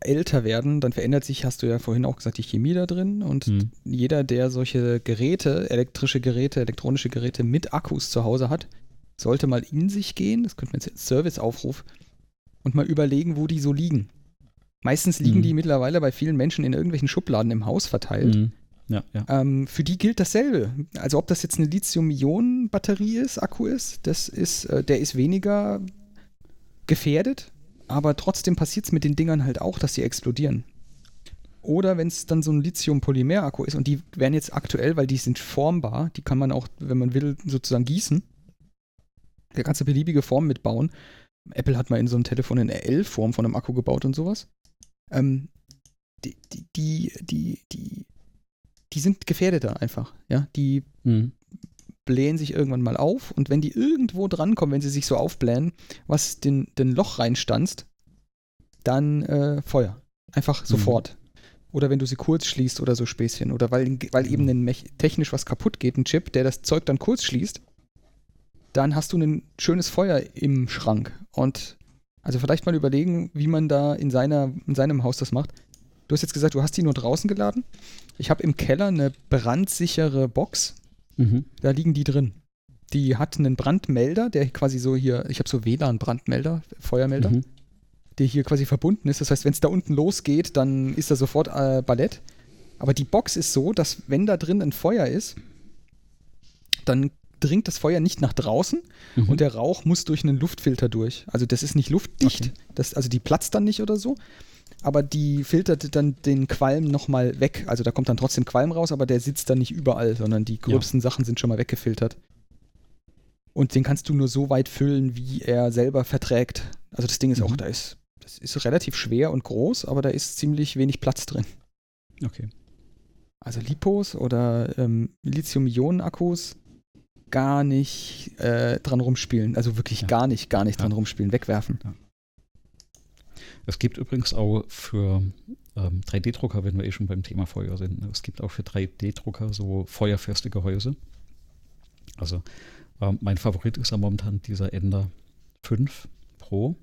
älter werden, dann verändert sich, hast du ja vorhin auch gesagt, die Chemie da drin. Und mhm. jeder, der solche Geräte, elektrische Geräte, elektronische Geräte mit Akkus zu Hause hat, sollte mal in sich gehen, das könnte man jetzt als Serviceaufruf, und mal überlegen, wo die so liegen. Meistens liegen mhm. die mittlerweile bei vielen Menschen in irgendwelchen Schubladen im Haus verteilt. Mhm. Ja, ja. Ähm, für die gilt dasselbe. Also ob das jetzt eine Lithium-Ionen-Batterie ist, Akku ist, das ist, äh, der ist weniger gefährdet, aber trotzdem passiert es mit den Dingern halt auch, dass sie explodieren. Oder wenn es dann so ein Lithium-Polymer-Akku ist und die werden jetzt aktuell, weil die sind formbar, die kann man auch, wenn man will, sozusagen gießen. Da kannst du beliebige Formen mitbauen. Apple hat mal in so einem Telefon eine L-Form von einem Akku gebaut und sowas. Ähm, die, die, die, die, die, die sind gefährdeter einfach. Ja, die mhm. blähen sich irgendwann mal auf und wenn die irgendwo drankommen, wenn sie sich so aufblähen, was den, den Loch reinstanzt, dann äh, Feuer. Einfach mhm. sofort. Oder wenn du sie kurz schließt oder so Späßchen. Oder weil, weil eben mhm. technisch was kaputt geht, ein Chip, der das Zeug dann kurz schließt dann hast du ein schönes Feuer im Schrank. Und also vielleicht mal überlegen, wie man da in, seiner, in seinem Haus das macht. Du hast jetzt gesagt, du hast die nur draußen geladen. Ich habe im Keller eine brandsichere Box. Mhm. Da liegen die drin. Die hat einen Brandmelder, der quasi so hier, ich habe so WLAN-Brandmelder, Feuermelder, mhm. der hier quasi verbunden ist. Das heißt, wenn es da unten losgeht, dann ist da sofort äh, Ballett. Aber die Box ist so, dass wenn da drin ein Feuer ist, dann dringt das Feuer nicht nach draußen mhm. und der Rauch muss durch einen Luftfilter durch. Also das ist nicht luftdicht, okay. das, also die platzt dann nicht oder so, aber die filtert dann den Qualm nochmal weg. Also da kommt dann trotzdem Qualm raus, aber der sitzt dann nicht überall, sondern die gröbsten ja. Sachen sind schon mal weggefiltert. Und den kannst du nur so weit füllen, wie er selber verträgt. Also das Ding ist mhm. auch, da ist, das ist relativ schwer und groß, aber da ist ziemlich wenig Platz drin. Okay. Also Lipos oder ähm, Lithium-Ionen-Akkus gar nicht äh, dran rumspielen. Also wirklich ja. gar nicht, gar nicht dran rumspielen, wegwerfen. Ja. Es gibt übrigens auch für ähm, 3D-Drucker, wenn wir eh schon beim Thema Feuer sind, ne? es gibt auch für 3D-Drucker so feuerfeste Gehäuse. Also ähm, mein Favorit ist ja momentan dieser Ender 5 Pro.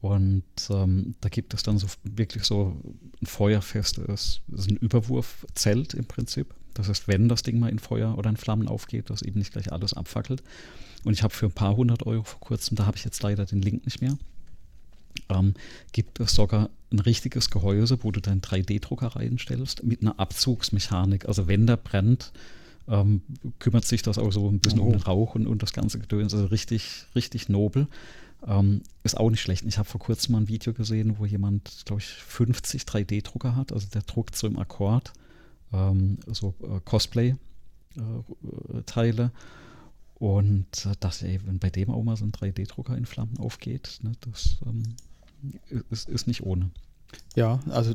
Und ähm, da gibt es dann so wirklich so ein feuerfestes, das ist ein Überwurfzelt im Prinzip. Das heißt, wenn das Ding mal in Feuer oder in Flammen aufgeht, dass eben nicht gleich alles abfackelt. Und ich habe für ein paar hundert Euro vor kurzem, da habe ich jetzt leider den Link nicht mehr, ähm, gibt es sogar ein richtiges Gehäuse, wo du deinen 3D-Drucker reinstellst mit einer Abzugsmechanik. Also wenn der brennt, ähm, kümmert sich das auch so ein bisschen oh. um den Rauch und, und das ganze Gedöns. Also richtig, richtig nobel. Ähm, ist auch nicht schlecht. Ich habe vor kurzem mal ein Video gesehen, wo jemand, glaube ich, 50 3D-Drucker hat. Also der druckt so im Akkord ähm, so äh, Cosplay-Teile. Äh, und äh, dachte, ey, wenn bei dem auch mal so ein 3D-Drucker in Flammen aufgeht, ne, das ähm, ist, ist nicht ohne. Ja, also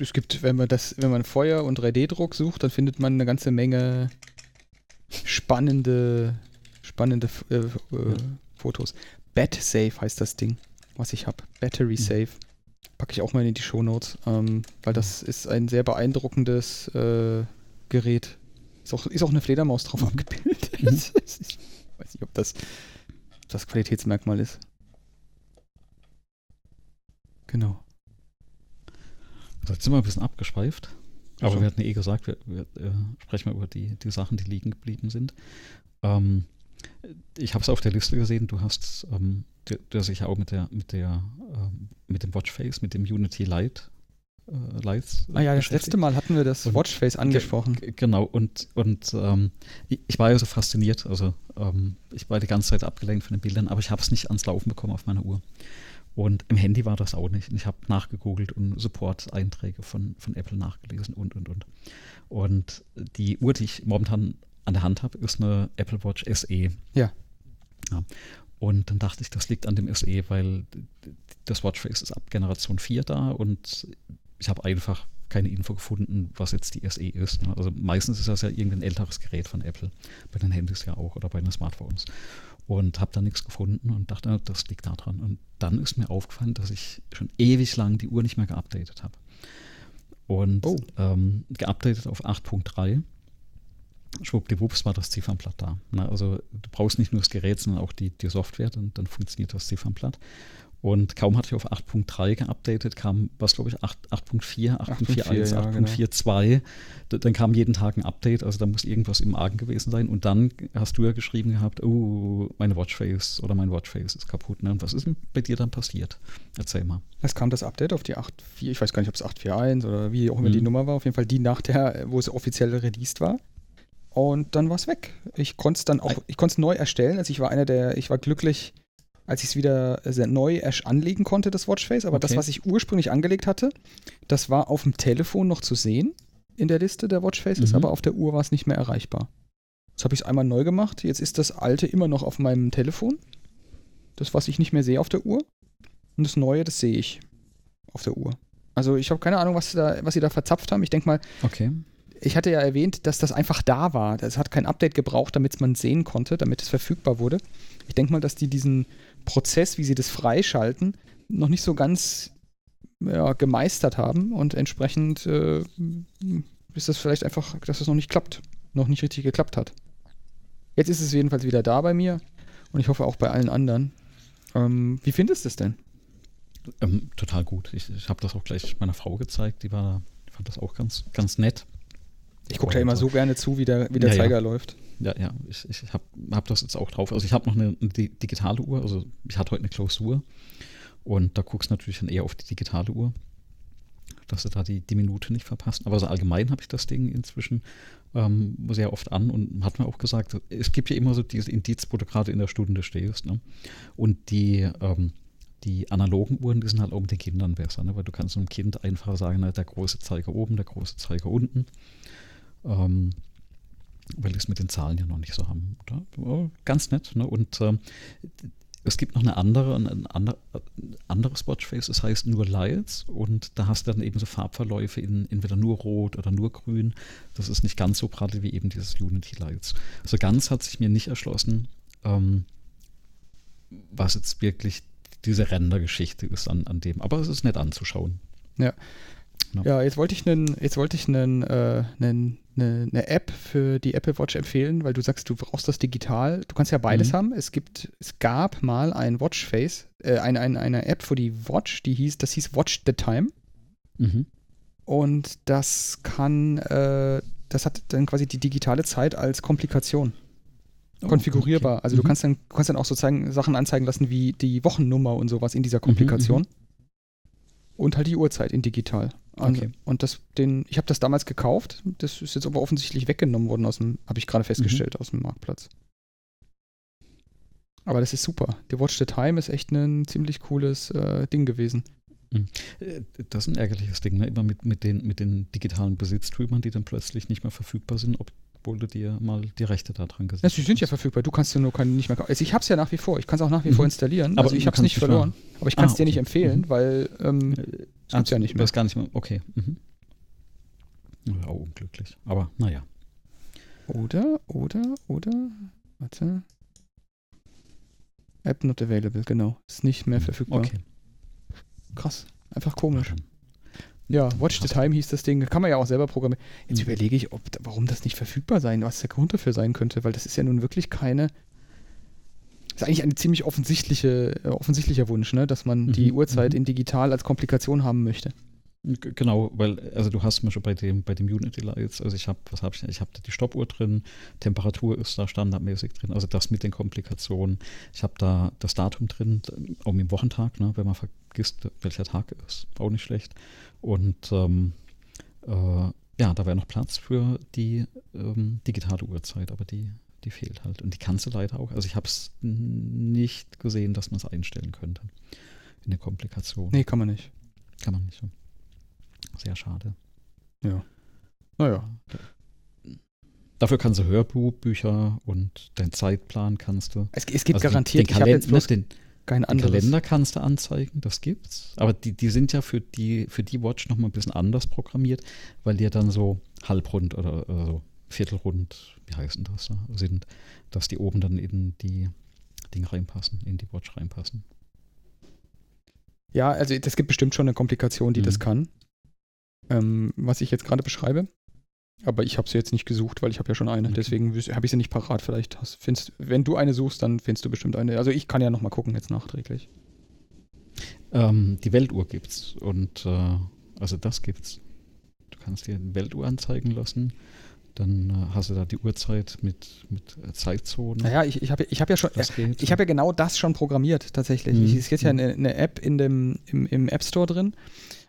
es, gibt, wenn man das, wenn man Feuer und 3D-Druck sucht, dann findet man eine ganze Menge spannende, spannende äh, äh, Fotos. Bat Safe heißt das Ding, was ich habe. Battery mhm. Safe. Packe ich auch mal in die Shownotes, ähm, weil das ist ein sehr beeindruckendes äh, Gerät. Ist auch, ist auch eine Fledermaus drauf abgebildet. Mhm. [laughs] ich weiß nicht, ob das das Qualitätsmerkmal ist. Genau. Jetzt sind wir ein bisschen abgeschweift. Aber also. wir hatten ja eh gesagt, wir, wir äh, sprechen mal über die, die Sachen, die liegen geblieben sind. Ähm, ich habe es auf der Liste gesehen, du hast, ähm, du, du hast dich auch mit der, mit der, ähm, mit dem Watchface, mit dem Unity Lite äh, Lights. Ah ja, das letzte Mal hatten wir das Watchface angesprochen. Genau, und, und ähm, ich, ich, war ja so fasziniert, also ähm, ich war die ganze Zeit abgelenkt von den Bildern, aber ich habe es nicht ans Laufen bekommen auf meiner Uhr. Und im Handy war das auch nicht. Ich habe nachgegoogelt und Support-Einträge von, von Apple nachgelesen und, und, und. Und die Uhr, die ich momentan an der Hand habe, ist eine Apple Watch SE. Ja. ja. Und dann dachte ich, das liegt an dem SE, weil das Watchface ist ab Generation 4 da und ich habe einfach keine Info gefunden, was jetzt die SE ist. Ne? Also meistens ist das ja irgendein älteres Gerät von Apple, bei den Handys ja auch oder bei den Smartphones. Und habe da nichts gefunden und dachte, das liegt da dran. Und dann ist mir aufgefallen, dass ich schon ewig lang die Uhr nicht mehr geupdatet habe. Und oh. ähm, geupdatet auf 8.3. Schwuppdiwupps war das Ziffernblatt da. Ne? Also du brauchst nicht nur das Gerät, sondern auch die, die Software, dann, dann funktioniert das Ziffernblatt. Und kaum hatte ich auf 8.3 geupdatet, kam, was glaube ich, 8.4, 8.41, 8.42. Dann kam jeden Tag ein Update, also da muss irgendwas im Argen gewesen sein. Und dann hast du ja geschrieben gehabt, oh, meine Watchface oder mein Watchface ist kaputt. Ne? Und was ist denn bei dir dann passiert? Erzähl mal. Es kam das Update auf die 8.4, ich weiß gar nicht, ob es 8.4.1 oder wie auch immer mhm. die Nummer war, auf jeden Fall die nach der, wo es offiziell released war. Und dann war es weg. Ich konnte es dann auch, ich konnte es neu erstellen. Also ich war einer der, ich war glücklich, als ich es wieder neu anlegen konnte, das Watchface. Aber okay. das, was ich ursprünglich angelegt hatte, das war auf dem Telefon noch zu sehen in der Liste der Watchfaces, mhm. aber auf der Uhr war es nicht mehr erreichbar. Jetzt habe ich es einmal neu gemacht. Jetzt ist das alte immer noch auf meinem Telefon. Das, was ich nicht mehr sehe auf der Uhr. Und das neue, das sehe ich auf der Uhr. Also ich habe keine Ahnung, was, da, was sie da verzapft haben. Ich denke mal, okay. Ich hatte ja erwähnt, dass das einfach da war. Es hat kein Update gebraucht, damit man sehen konnte, damit es verfügbar wurde. Ich denke mal, dass die diesen Prozess, wie sie das freischalten, noch nicht so ganz ja, gemeistert haben und entsprechend äh, ist das vielleicht einfach, dass das noch nicht klappt, noch nicht richtig geklappt hat. Jetzt ist es jedenfalls wieder da bei mir und ich hoffe auch bei allen anderen. Ähm, wie findest du es denn? Ähm, total gut. Ich, ich habe das auch gleich meiner Frau gezeigt, die war, fand das auch ganz, ganz nett. Ich gucke da immer so gerne zu, wie der, wie der ja, Zeiger ja. läuft. Ja, ja, ich, ich habe hab das jetzt auch drauf. Also ich habe noch eine, eine, digitale Uhr, also ich hatte heute eine Klausur und da guckst du natürlich dann eher auf die digitale Uhr, dass du da die, die Minute nicht verpasst. Aber so allgemein habe ich das Ding inzwischen ähm, sehr oft an und hat mir auch gesagt, es gibt ja immer so dieses Indiz, wo du gerade in der Stunde stehst. Ne? Und die, ähm, die analogen Uhren, die sind halt auch mit den Kindern besser, ne? weil du kannst einem Kind einfach sagen, na, der große Zeiger oben, der große Zeiger unten. Ähm, weil die es mit den Zahlen ja noch nicht so haben. Oder? Ganz nett. Ne? Und äh, es gibt noch eine andere, ein andere, anderes Watchface, das heißt nur Lights und da hast du dann eben so Farbverläufe in entweder nur rot oder nur grün. Das ist nicht ganz so prall wie eben dieses Unity Lights. Also ganz hat sich mir nicht erschlossen, ähm, was jetzt wirklich diese Rendergeschichte ist an, an dem. Aber es ist nett anzuschauen. Ja. No. Ja, jetzt wollte ich einen, jetzt wollte ich einen, äh, einen eine, eine, App für die Apple Watch empfehlen, weil du sagst, du brauchst das digital. Du kannst ja beides mhm. haben. Es gibt, es gab mal ein Watchface, äh, ein, ein, eine App für die Watch, die hieß, das hieß Watch the Time. Mhm. Und das kann, äh, das hat dann quasi die digitale Zeit als Komplikation. Oh, konfigurierbar. Okay. Also mhm. du kannst dann, du kannst dann auch sozusagen Sachen anzeigen lassen wie die Wochennummer und sowas in dieser mhm, Komplikation. Mhm, und halt die Uhrzeit in digital. Also, okay. Und das, den, ich habe das damals gekauft, das ist jetzt aber offensichtlich weggenommen worden aus dem, habe ich gerade festgestellt, mhm. aus dem Marktplatz. Aber das ist super. Die Watch the Time ist echt ein ziemlich cooles äh, Ding gewesen. Mhm. Äh, das ist ein ärgerliches Ding, ne? Immer mit, mit, den, mit den digitalen Besitztümern, die dann plötzlich nicht mehr verfügbar sind, ob, obwohl du dir mal die Rechte da dran gesetzt hast. Ja, sie sind ja verfügbar, du kannst ja nur nicht mehr kaufen. Also ich habe es ja nach wie vor, ich kann es auch nach wie mhm. vor installieren. Aber also ich habe es nicht verloren. Mehr. Aber ich kann es ah, dir okay. nicht empfehlen, mhm. weil ähm, äh, gibt ja nicht mehr. Das gar nicht mehr. Okay. Mhm. Ja, unglücklich. Aber naja. Oder, oder, oder, warte. App not available, genau. Ist nicht mehr verfügbar. Okay. Krass. Einfach komisch. Ja, Watch the Time hieß das Ding. Kann man ja auch selber programmieren. Jetzt mhm. überlege ich, ob, warum das nicht verfügbar sein, was der Grund dafür sein könnte, weil das ist ja nun wirklich keine. Das ist eigentlich ein ziemlich offensichtliche, äh, offensichtlicher Wunsch, ne? dass man mhm. die Uhrzeit mhm. in digital als Komplikation haben möchte. Genau, weil, also du hast mir schon bei dem, bei dem Unity Lights, also ich habe, was habe ich, ich habe die Stoppuhr drin, Temperatur ist da standardmäßig drin, also das mit den Komplikationen. Ich habe da das Datum drin, auch mit dem Wochentag, ne, wenn man welcher Tag ist, auch nicht schlecht. Und ähm, äh, ja, da wäre noch Platz für die ähm, digitale Uhrzeit, aber die, die fehlt halt. Und die kannst du leider auch, also ich habe es nicht gesehen, dass man es einstellen könnte in der Komplikation. Nee, kann man nicht. Kann man nicht. Sehr schade. Ja. Naja. Dafür kannst du Hörbücher und deinen Zeitplan kannst du. Es, es gibt also garantiert, den, den, Kalend bloß den, kein den Kalender kannst du anzeigen, das gibt's. Aber die, die sind ja für die, für die Watch nochmal ein bisschen anders programmiert, weil die ja dann so halbrund oder, oder so viertelrund, wie heißen das da, sind, dass die oben dann in die Dinge reinpassen, in die Watch reinpassen. Ja, also es gibt bestimmt schon eine Komplikation, die mhm. das kann ähm, was ich jetzt gerade beschreibe. Aber ich habe sie jetzt nicht gesucht, weil ich habe ja schon eine. Okay. Deswegen habe ich sie nicht parat. Vielleicht hast, findest, wenn du eine suchst, dann findest du bestimmt eine. Also ich kann ja noch mal gucken jetzt nachträglich. Ähm, die Weltuhr gibt's und äh, also das gibt's. Du kannst dir eine Weltuhr anzeigen lassen. Dann äh, hast du da die Uhrzeit mit, mit äh, Zeitzonen. Naja, ich, ich habe ich hab ja schon, ich habe ja genau das schon programmiert tatsächlich. Mhm. Es gibt ja eine, eine App in dem, im, im App Store drin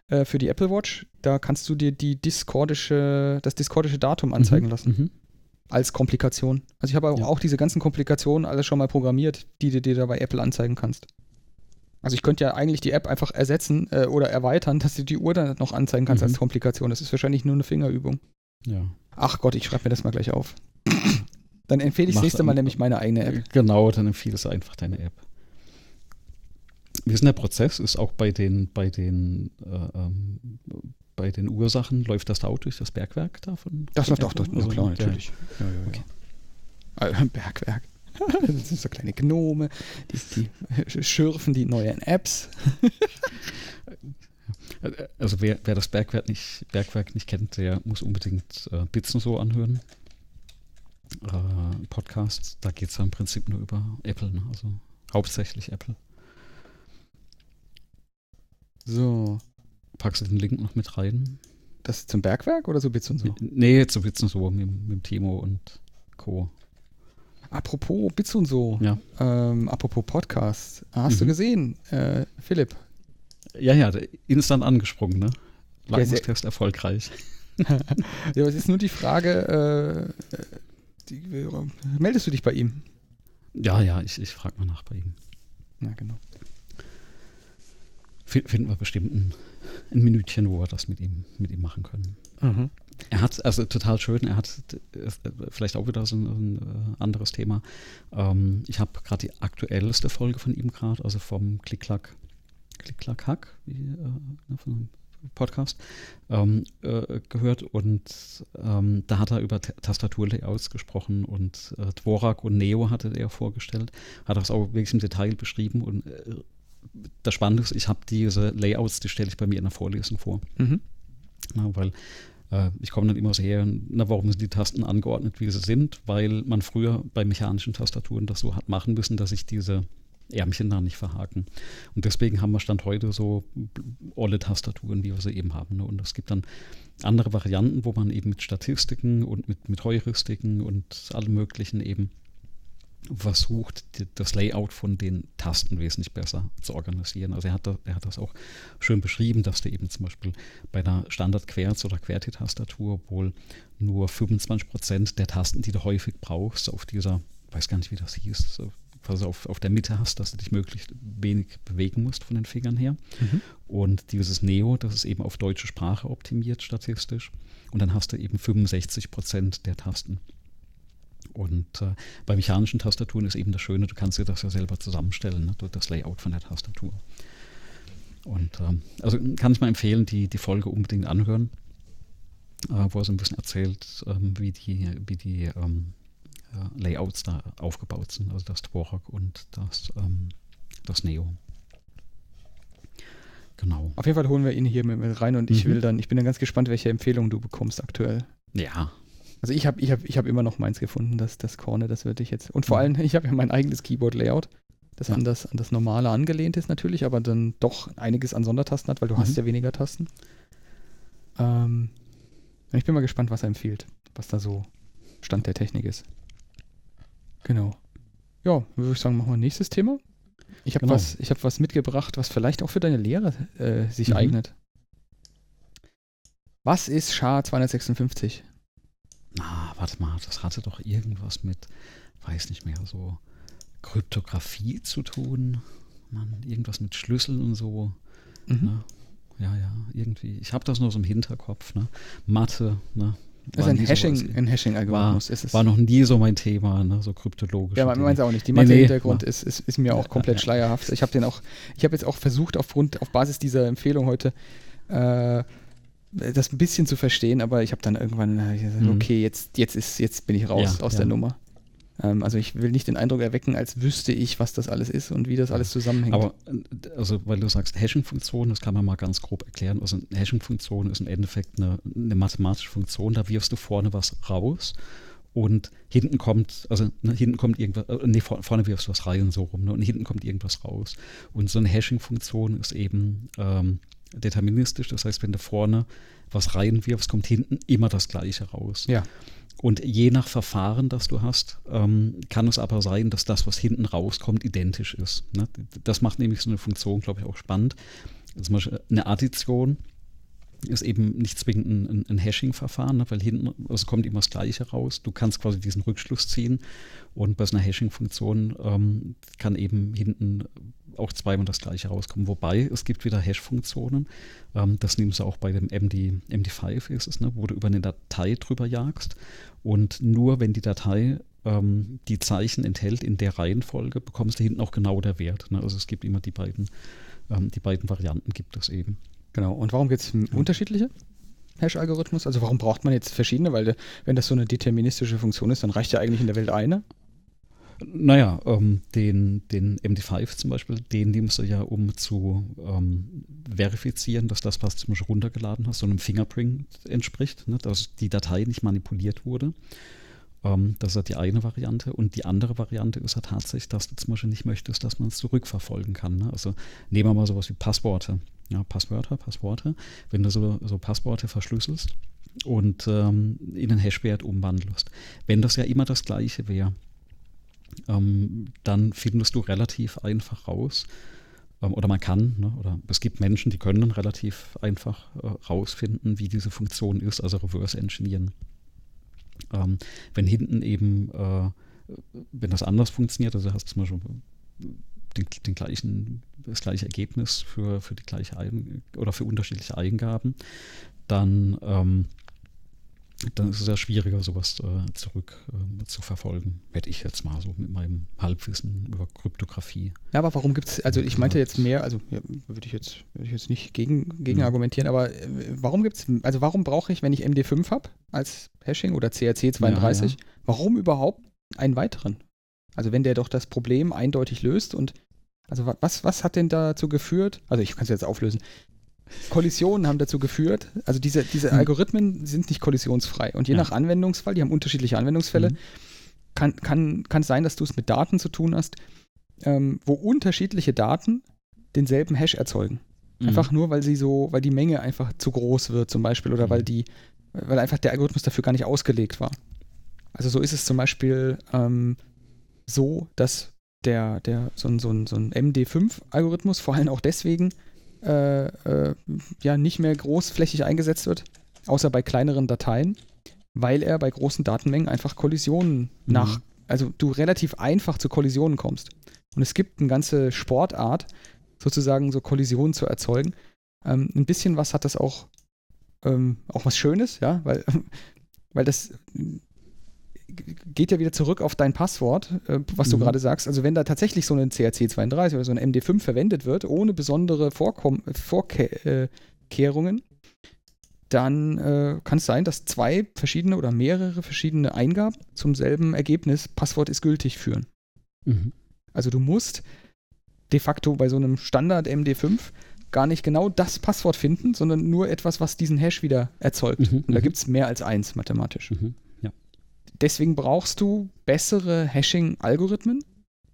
äh, für die Apple Watch. Da kannst du dir die discordische, das discordische Datum mhm, anzeigen mhm, lassen. Mhm. Als Komplikation. Also ich habe auch, ja. auch, diese ganzen Komplikationen alles schon mal programmiert, die du dir da bei Apple anzeigen kannst. Also ich könnte ja eigentlich die App einfach ersetzen äh, oder erweitern, [laughs] dass du die Uhr dann noch anzeigen kannst mhm. als Komplikation. Das ist wahrscheinlich nur eine Fingerübung. Ja. Ach Gott, ich schreibe mir das mal gleich auf. [coughs] Dann empfehle ich das nächste Mal nämlich meine eigene App. Genau, dann empfiehlst du einfach deine App. Ist denn der Prozess? Ist auch bei den, bei den, äh, ähm, bei den Ursachen, läuft das da auch durch das Bergwerk davon? Das läuft auch durch, also, klar, natürlich. Ja, ja, okay. ja. [laughs] Bergwerk. [laughs] Das sind so kleine Gnome, die, die schürfen die neuen Apps. [laughs] Also wer, wer das Bergwerk nicht, Bergwerk nicht kennt, der muss unbedingt äh, Bitzen so anhören. Äh, Podcast, da geht es ja im Prinzip nur über Apple, ne? also hauptsächlich Apple. So. Packst du den Link noch mit rein? Das zum Bergwerk oder so Bits und so? Nee, zu Bits und so mit, mit Timo und Co. Apropos Bits und so. Ja. Ähm, apropos Podcast. Hast mhm. du gesehen, äh, Philipp? Ja, ja, instant angesprungen, ne? Leistungstest erfolgreich. [laughs] ja, es ist nur die Frage, äh, die, meldest du dich bei ihm? Ja, ja, ich, ich frage mal nach bei ihm. Ja, genau finden wir bestimmt ein, ein, Minütchen, wo wir das mit ihm, mit ihm machen können. Mhm. Er hat, also total schön, er hat vielleicht auch wieder so ein, ein äh, anderes Thema. Ähm, ich habe gerade die aktuellste Folge von ihm gerade, also vom Klick-Klack, Klick-Klack-Hack, wie, äh, ne, von Podcast, ähm, äh, gehört und ähm, da hat er über Tastaturlayouts gesprochen und äh, Dvorak und Neo hatte er vorgestellt, hat das auch wirklich im Detail beschrieben und äh, das Spannende ist, ich habe diese Layouts, die stelle ich bei mir in der Vorlesung vor. Mhm. Na, weil äh, ich komme dann immer so her, na, warum sind die Tasten angeordnet, wie sie sind? Weil man früher bei mechanischen Tastaturen das so hat machen müssen, dass sich diese Ärmchen da nicht verhaken. Und deswegen haben wir Stand heute so olle Tastaturen, wie wir sie eben haben. Ne? Und es gibt dann andere Varianten, wo man eben mit Statistiken und mit, mit Heuristiken und allem Möglichen eben versucht, das Layout von den Tasten wesentlich besser zu organisieren. Also er hat, da, er hat das auch schön beschrieben, dass du eben zum Beispiel bei einer Standard-Querz- oder QWERTY-Tastatur wohl nur 25 Prozent der Tasten, die du häufig brauchst, auf dieser, weiß gar nicht, wie das hieß, so quasi auf, auf der Mitte hast, dass du dich möglichst wenig bewegen musst von den Fingern her. Mhm. Und dieses Neo, das ist eben auf deutsche Sprache optimiert statistisch. Und dann hast du eben 65 Prozent der Tasten und äh, bei mechanischen Tastaturen ist eben das Schöne, du kannst dir das ja selber zusammenstellen, ne? das Layout von der Tastatur. Und ähm, also kann ich mal empfehlen, die, die Folge unbedingt anhören. äh, wo er so ein bisschen erzählt, ähm, wie die, wie die ähm, äh, Layouts da aufgebaut sind, also das Dvorak und das, ähm, das Neo. Genau. Auf jeden Fall holen wir ihn hier mit, rein und ich mhm. will dann, ich bin dann ganz gespannt, welche Empfehlungen du bekommst aktuell. Ja. Also ich habe ich hab, ich hab immer noch meins gefunden, das, das Corner, das würde ich jetzt. Und vor mhm. allem, [laughs] ich habe ja mein eigenes Keyboard-Layout, das ja. an, das an das normale angelehnt ist natürlich, aber dann doch einiges an Sondertasten hat, weil du mhm. hast ja weniger Tasten. Ähm, ich bin mal gespannt, was er empfiehlt, was da so Stand der Technik ist. Genau. Ja, würde ich sagen, machen wir nächstes Thema. Ich habe genau. was, hab was mitgebracht, was vielleicht auch für deine Lehre äh, sich mhm. eignet. Was ist SHA 256? Na, warte mal, das hatte doch irgendwas mit, weiß nicht mehr, so Kryptographie zu tun. Mann, irgendwas mit Schlüsseln und so. Mhm. Ne? Ja, ja, irgendwie. Ich habe das nur so im Hinterkopf. Ne? Mathe, ne? Das ist ein Hashing, so, ein Hashing-Algorithmus. War, war, noch nie so mein Thema, ne? so kryptologisch. Ja, man meint es auch nicht. Die Mathe-Hintergrund nee, nee. ist, ist, ist, mir auch komplett ja, ja. schleierhaft. Ich habe den auch, ich habe jetzt auch versucht, aufgrund, auf Basis dieser Empfehlung heute, äh, das ein bisschen zu verstehen, aber ich habe dann irgendwann gesagt, mhm. okay, jetzt, jetzt, ist, jetzt bin ich raus ja, aus der Nummer. Ähm, also ich will nicht den Eindruck erwecken, als wüsste ich, was das alles ist und wie das alles zusammenhängt. Aber also weil du sagst Hashing-Funktion, das kann man mal ganz grob erklären. Also eine Hashing-Funktion ist im Endeffekt eine, eine, mathematische Funktion, da wirfst du vorne was raus und hinten kommt, also ne, hinten kommt irgendwas, äh, nee, vorne wirfst du was rein so rum, ne, und hinten kommt irgendwas raus. Und so eine Hashing-Funktion ist eben ähm, deterministisch, das heißt, wenn du vorne was reinwirfst, kommt hinten immer das Gleiche raus. Ja. Und je nach Verfahren, das du hast, ähm, kann es aber sein, dass das, was hinten rauskommt, identisch ist. Ne? Das macht nämlich so eine Funktion, glaube ich, auch spannend. Zum Beispiel eine Addition ist eben nicht zwingend ein, ein Hashing-Verfahren, ne? weil hinten also kommt immer das Gleiche raus. Du kannst quasi diesen Rückschluss ziehen und bei so einer Hashing-Funktion ähm, kann eben hinten auch zweimal das gleiche rauskommen. Wobei es gibt wieder Hash-Funktionen. Ähm, das nimmst du auch bei dem MD, MD5 ist es, ne, wo du über eine Datei drüber jagst. Und nur wenn die Datei ähm, die Zeichen enthält in der Reihenfolge, bekommst du hinten auch genau der Wert. Ne? Also es gibt immer die beiden, ähm, die beiden Varianten gibt es eben. Genau. Und warum gibt es ja. unterschiedliche? Hash-Algorithmus? Also warum braucht man jetzt verschiedene? Weil wenn das so eine deterministische Funktion ist, dann reicht ja eigentlich in der Welt eine. Naja, ähm, den, den MD5 zum Beispiel, den nimmst du ja, um zu ähm, verifizieren, dass das, was du zum Beispiel runtergeladen hast, so einem Fingerprint entspricht, ne, dass die Datei nicht manipuliert wurde. Ähm, das ist halt die eine Variante. Und die andere Variante ist halt tatsächlich, dass du zum Beispiel nicht möchtest, dass man es zurückverfolgen kann. Ne? Also nehmen wir mal sowas wie Passworte. Ja, Passwörter, Passworte. Wenn du so, so Passworte verschlüsselst und ähm, in einen Hashwert umwandelst. Wenn das ja immer das gleiche wäre, ähm, dann findest du relativ einfach raus, ähm, oder man kann, ne, oder es gibt Menschen, die können relativ einfach äh, rausfinden, wie diese Funktion ist, also Reverse Engineeren. Ähm, wenn hinten eben, äh, wenn das anders funktioniert, also hast du zum Beispiel den, den, gleichen, das gleiche Ergebnis für, für die gleiche Eigen oder für unterschiedliche Eingaben, dann ähm, dann ist es ja schwieriger, sowas äh, zurück äh, zu verfolgen. Werde ich jetzt mal so mit meinem Halbwissen über Kryptographie. Ja, aber warum gibt es, also ich meinte jetzt mehr, also ja, würde ich jetzt, würde ich jetzt nicht gegen, gegen ja. argumentieren, aber äh, warum gibt es, also warum brauche ich, wenn ich MD5 habe als Hashing oder CRC 32, ja, warum überhaupt einen weiteren? Also wenn der doch das Problem eindeutig löst und also was, was hat denn dazu geführt? Also ich kann es jetzt auflösen. Kollisionen haben dazu geführt, also diese, diese mhm. Algorithmen sind nicht kollisionsfrei. Und je ja. nach Anwendungsfall, die haben unterschiedliche Anwendungsfälle, mhm. kann, kann, kann es sein, dass du es mit Daten zu tun hast, ähm, wo unterschiedliche Daten denselben Hash erzeugen. Mhm. Einfach nur, weil sie so, weil die Menge einfach zu groß wird, zum Beispiel, oder weil mhm. die, weil einfach der Algorithmus dafür gar nicht ausgelegt war. Also so ist es zum Beispiel ähm, so, dass der, der, so ein, so ein, so ein MD5-Algorithmus vor allem auch deswegen äh, äh, ja nicht mehr großflächig eingesetzt wird, außer bei kleineren Dateien, weil er bei großen Datenmengen einfach Kollisionen mhm. nach, also du relativ einfach zu Kollisionen kommst. Und es gibt eine ganze Sportart, sozusagen so Kollisionen zu erzeugen. Ähm, ein bisschen was hat das auch, ähm, auch was Schönes, ja, weil, [laughs] weil das geht ja wieder zurück auf dein Passwort, äh, was mhm. du gerade sagst. Also wenn da tatsächlich so ein CRC32 oder so ein MD5 verwendet wird, ohne besondere Vorkom Vorkehrungen, dann äh, kann es sein, dass zwei verschiedene oder mehrere verschiedene Eingaben zum selben Ergebnis, Passwort ist gültig, führen. Mhm. Also du musst de facto bei so einem Standard MD5 gar nicht genau das Passwort finden, sondern nur etwas, was diesen Hash wieder erzeugt. Mhm. Und da mhm. gibt es mehr als eins mathematisch. Mhm. Deswegen brauchst du bessere Hashing-Algorithmen,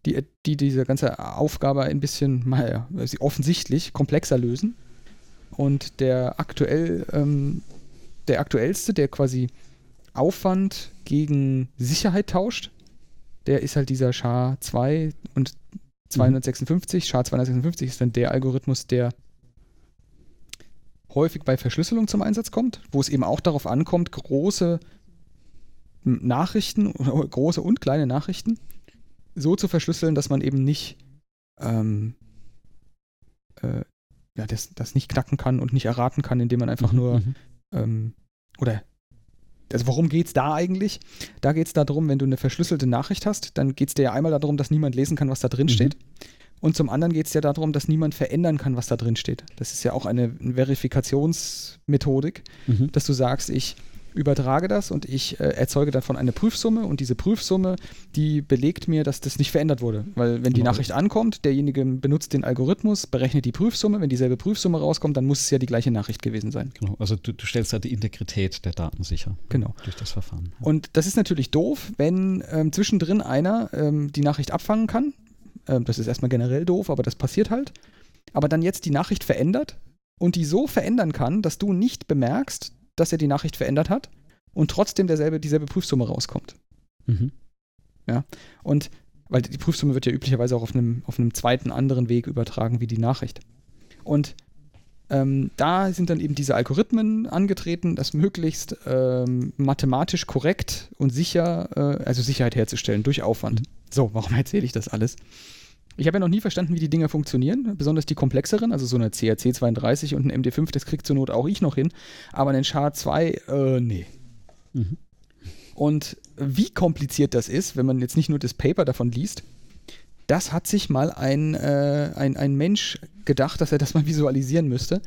die, die diese ganze Aufgabe ein bisschen mal offensichtlich komplexer lösen. Und der aktuell, ähm, der aktuellste, der quasi Aufwand gegen Sicherheit tauscht, der ist halt dieser SHA-2 und 256. Mhm. SHA-256 ist dann der Algorithmus, der häufig bei Verschlüsselung zum Einsatz kommt, wo es eben auch darauf ankommt, große Nachrichten, [laughs] große und kleine Nachrichten so zu verschlüsseln, dass man eben nicht ähm, äh, ja, das, das nicht knacken kann und nicht erraten kann, indem man einfach mhm, nur mhm. ähm, oder also worum geht es da eigentlich? Da geht es darum, wenn du eine verschlüsselte Nachricht hast, dann geht es dir ja einmal darum, dass niemand lesen kann, was da drin mhm. steht. Und zum anderen geht es ja darum, dass niemand verändern kann, was da drin steht. Das ist ja auch eine Verifikationsmethodik, mhm. dass du sagst, ich übertrage das und ich äh, erzeuge davon eine Prüfsumme und diese Prüfsumme, die belegt mir, dass das nicht verändert wurde. Weil wenn die genau. Nachricht ankommt, derjenige benutzt den Algorithmus, berechnet die Prüfsumme, wenn dieselbe Prüfsumme rauskommt, dann muss es ja die gleiche Nachricht gewesen sein. Genau, also du, du stellst da die Integrität der Daten sicher. Genau. Durch das Verfahren. Und das ist natürlich doof, wenn ähm, zwischendrin einer ähm, die Nachricht abfangen kann. Ähm, das ist erstmal generell doof, aber das passiert halt. Aber dann jetzt die Nachricht verändert und die so verändern kann, dass du nicht bemerkst, dass er die Nachricht verändert hat und trotzdem derselbe, dieselbe Prüfsumme rauskommt. Mhm. Ja, und weil die Prüfsumme wird ja üblicherweise auch auf einem, auf einem zweiten anderen Weg übertragen wie die Nachricht. Und ähm, da sind dann eben diese Algorithmen angetreten, das möglichst ähm, mathematisch korrekt und sicher, äh, also Sicherheit herzustellen durch Aufwand. Mhm. So, warum erzähle ich das alles? Ich habe ja noch nie verstanden, wie die Dinger funktionieren, besonders die komplexeren, also so eine CRC 32 und ein MD5, das kriegt zur Not auch ich noch hin, aber einen SHA-2, äh, nee. Mhm. Und wie kompliziert das ist, wenn man jetzt nicht nur das Paper davon liest, das hat sich mal ein, äh, ein, ein Mensch gedacht, dass er das mal visualisieren müsste.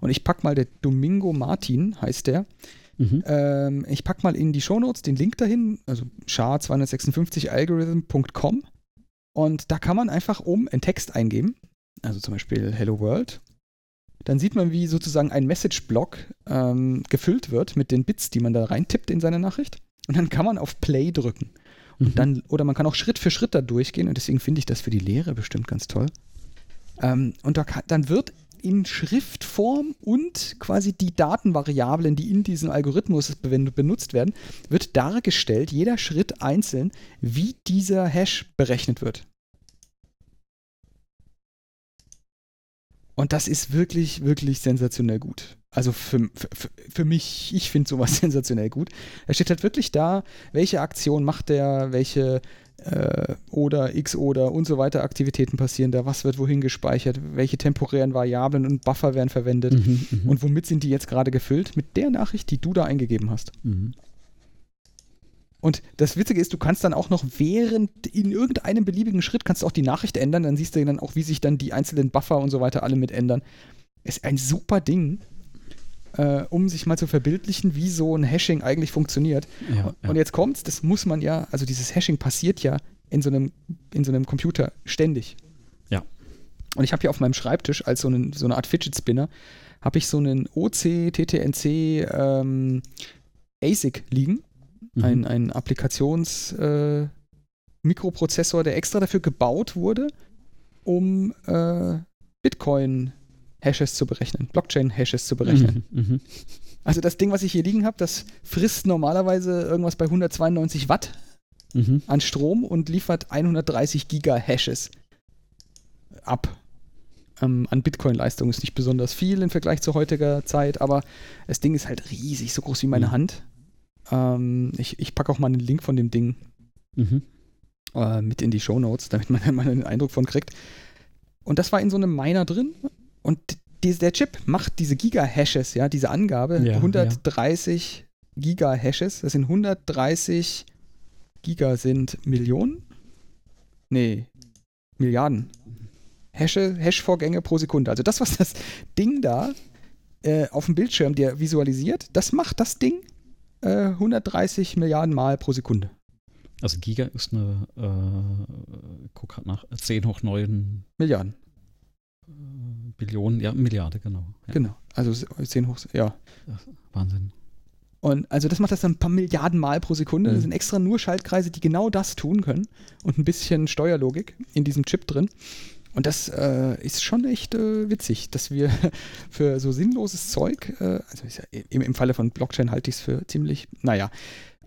Und ich packe mal, der Domingo Martin heißt der. Mhm. Ähm, ich packe mal in die Shownotes den Link dahin, also SHA-256algorithm.com. Und da kann man einfach oben einen Text eingeben, also zum Beispiel Hello World. Dann sieht man, wie sozusagen ein Message-Block ähm, gefüllt wird mit den Bits, die man da reintippt in seine Nachricht. Und dann kann man auf Play drücken. Und mhm. dann, oder man kann auch Schritt für Schritt da durchgehen. Und deswegen finde ich das für die Lehre bestimmt ganz toll. Ähm, und da kann, dann wird in Schriftform und quasi die Datenvariablen, die in diesem Algorithmus benutzt werden, wird dargestellt, jeder Schritt einzeln, wie dieser Hash berechnet wird. Und das ist wirklich, wirklich sensationell gut. Also für, für, für mich, ich finde sowas [laughs] sensationell gut. Er steht halt wirklich da, welche Aktion macht der, welche äh, oder X oder und so weiter Aktivitäten passieren da, was wird wohin gespeichert, welche temporären Variablen und Buffer werden verwendet mhm, mhm, und womit sind die jetzt gerade gefüllt? Mit der Nachricht, die du da eingegeben hast. Mhm. Und das Witzige ist, du kannst dann auch noch während in irgendeinem beliebigen Schritt kannst du auch die Nachricht ändern, dann siehst du dann auch, wie sich dann die einzelnen Buffer und so weiter alle mit ändern. Ist ein super Ding äh, um sich mal zu verbildlichen, wie so ein Hashing eigentlich funktioniert. Ja, ja. Und jetzt kommt's, das muss man ja, also dieses Hashing passiert ja in so einem, in so einem Computer ständig. Ja. Und ich habe hier auf meinem Schreibtisch als so, einen, so eine Art Fidget Spinner, habe ich so einen OC, TTNC ähm, ASIC liegen. Mhm. Ein, ein Applikations- äh, Mikroprozessor, der extra dafür gebaut wurde, um äh, Bitcoin Hashes zu berechnen, Blockchain-Hashes zu berechnen. Mhm, mhm, also das Ding, was ich hier liegen habe, das frisst normalerweise irgendwas bei 192 Watt mhm. an Strom und liefert 130 Giga-Hashes ab. Ähm, an Bitcoin-Leistung ist nicht besonders viel im Vergleich zu heutiger Zeit, aber das Ding ist halt riesig, so groß wie meine mhm. Hand. Ähm, ich ich packe auch mal einen Link von dem Ding mhm. äh, mit in die Show Notes, damit man [laughs] mal einen Eindruck von kriegt. Und das war in so einem Miner drin und die, der Chip macht diese Giga-Hashes, ja, diese Angabe, ja, 130 ja. Giga-Hashes, das sind 130 Giga sind Millionen? Nee, Milliarden. Hashe, Hash-Vorgänge pro Sekunde. Also das, was das Ding da äh, auf dem Bildschirm dir visualisiert, das macht das Ding äh, 130 Milliarden Mal pro Sekunde. Also Giga ist eine, äh, guck grad nach, 10 hoch 9 Milliarden. Billionen, ja, Milliarde, genau. Ja. Genau, also 10 hoch, ja. Wahnsinn. Und also das macht das dann ein paar Milliarden Mal pro Sekunde. Mhm. Das sind extra nur Schaltkreise, die genau das tun können und ein bisschen Steuerlogik in diesem Chip drin. Und das äh, ist schon echt äh, witzig, dass wir [laughs] für so sinnloses Zeug, äh, also ja, im, im Falle von Blockchain halte ich es für ziemlich, naja,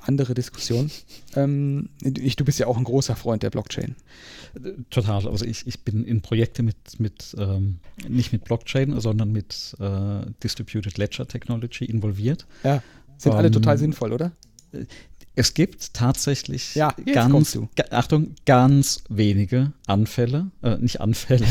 andere Diskussion. [laughs] Ähm, ich, du bist ja auch ein großer Freund der Blockchain. Total. Also ich, ich bin in Projekte mit, mit ähm, nicht mit Blockchain, sondern mit äh, Distributed Ledger Technology involviert. Ja. Sind um, alle ähm, total sinnvoll, oder? Es gibt tatsächlich ja, ganz, Achtung, ganz wenige Anfälle, äh, nicht Anfälle,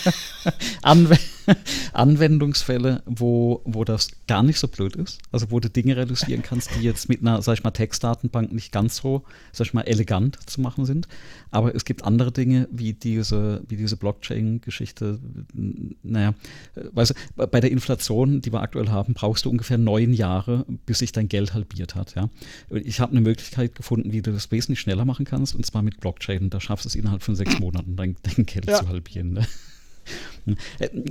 [laughs] Anw [laughs] Anwendungsfälle, wo, wo das gar nicht so blöd ist. Also wo du Dinge realisieren kannst, die jetzt mit einer, sag ich mal, Textdatenbank nicht ganz so, sag ich mal, elegant zu machen sind. Aber es gibt andere Dinge, wie diese, wie diese Blockchain-Geschichte. Naja, weißt du, bei der Inflation, die wir aktuell haben, brauchst du ungefähr neun Jahre, bis sich dein Geld halbiert hat. Ja? Ich habe eine Möglichkeit gefunden, wie du das wesentlich schneller machen kannst, und zwar mit Blockchain. Da schaffst du es innerhalb von sechs Monaten, dein, dein Geld ja. zu halbieren. Ne?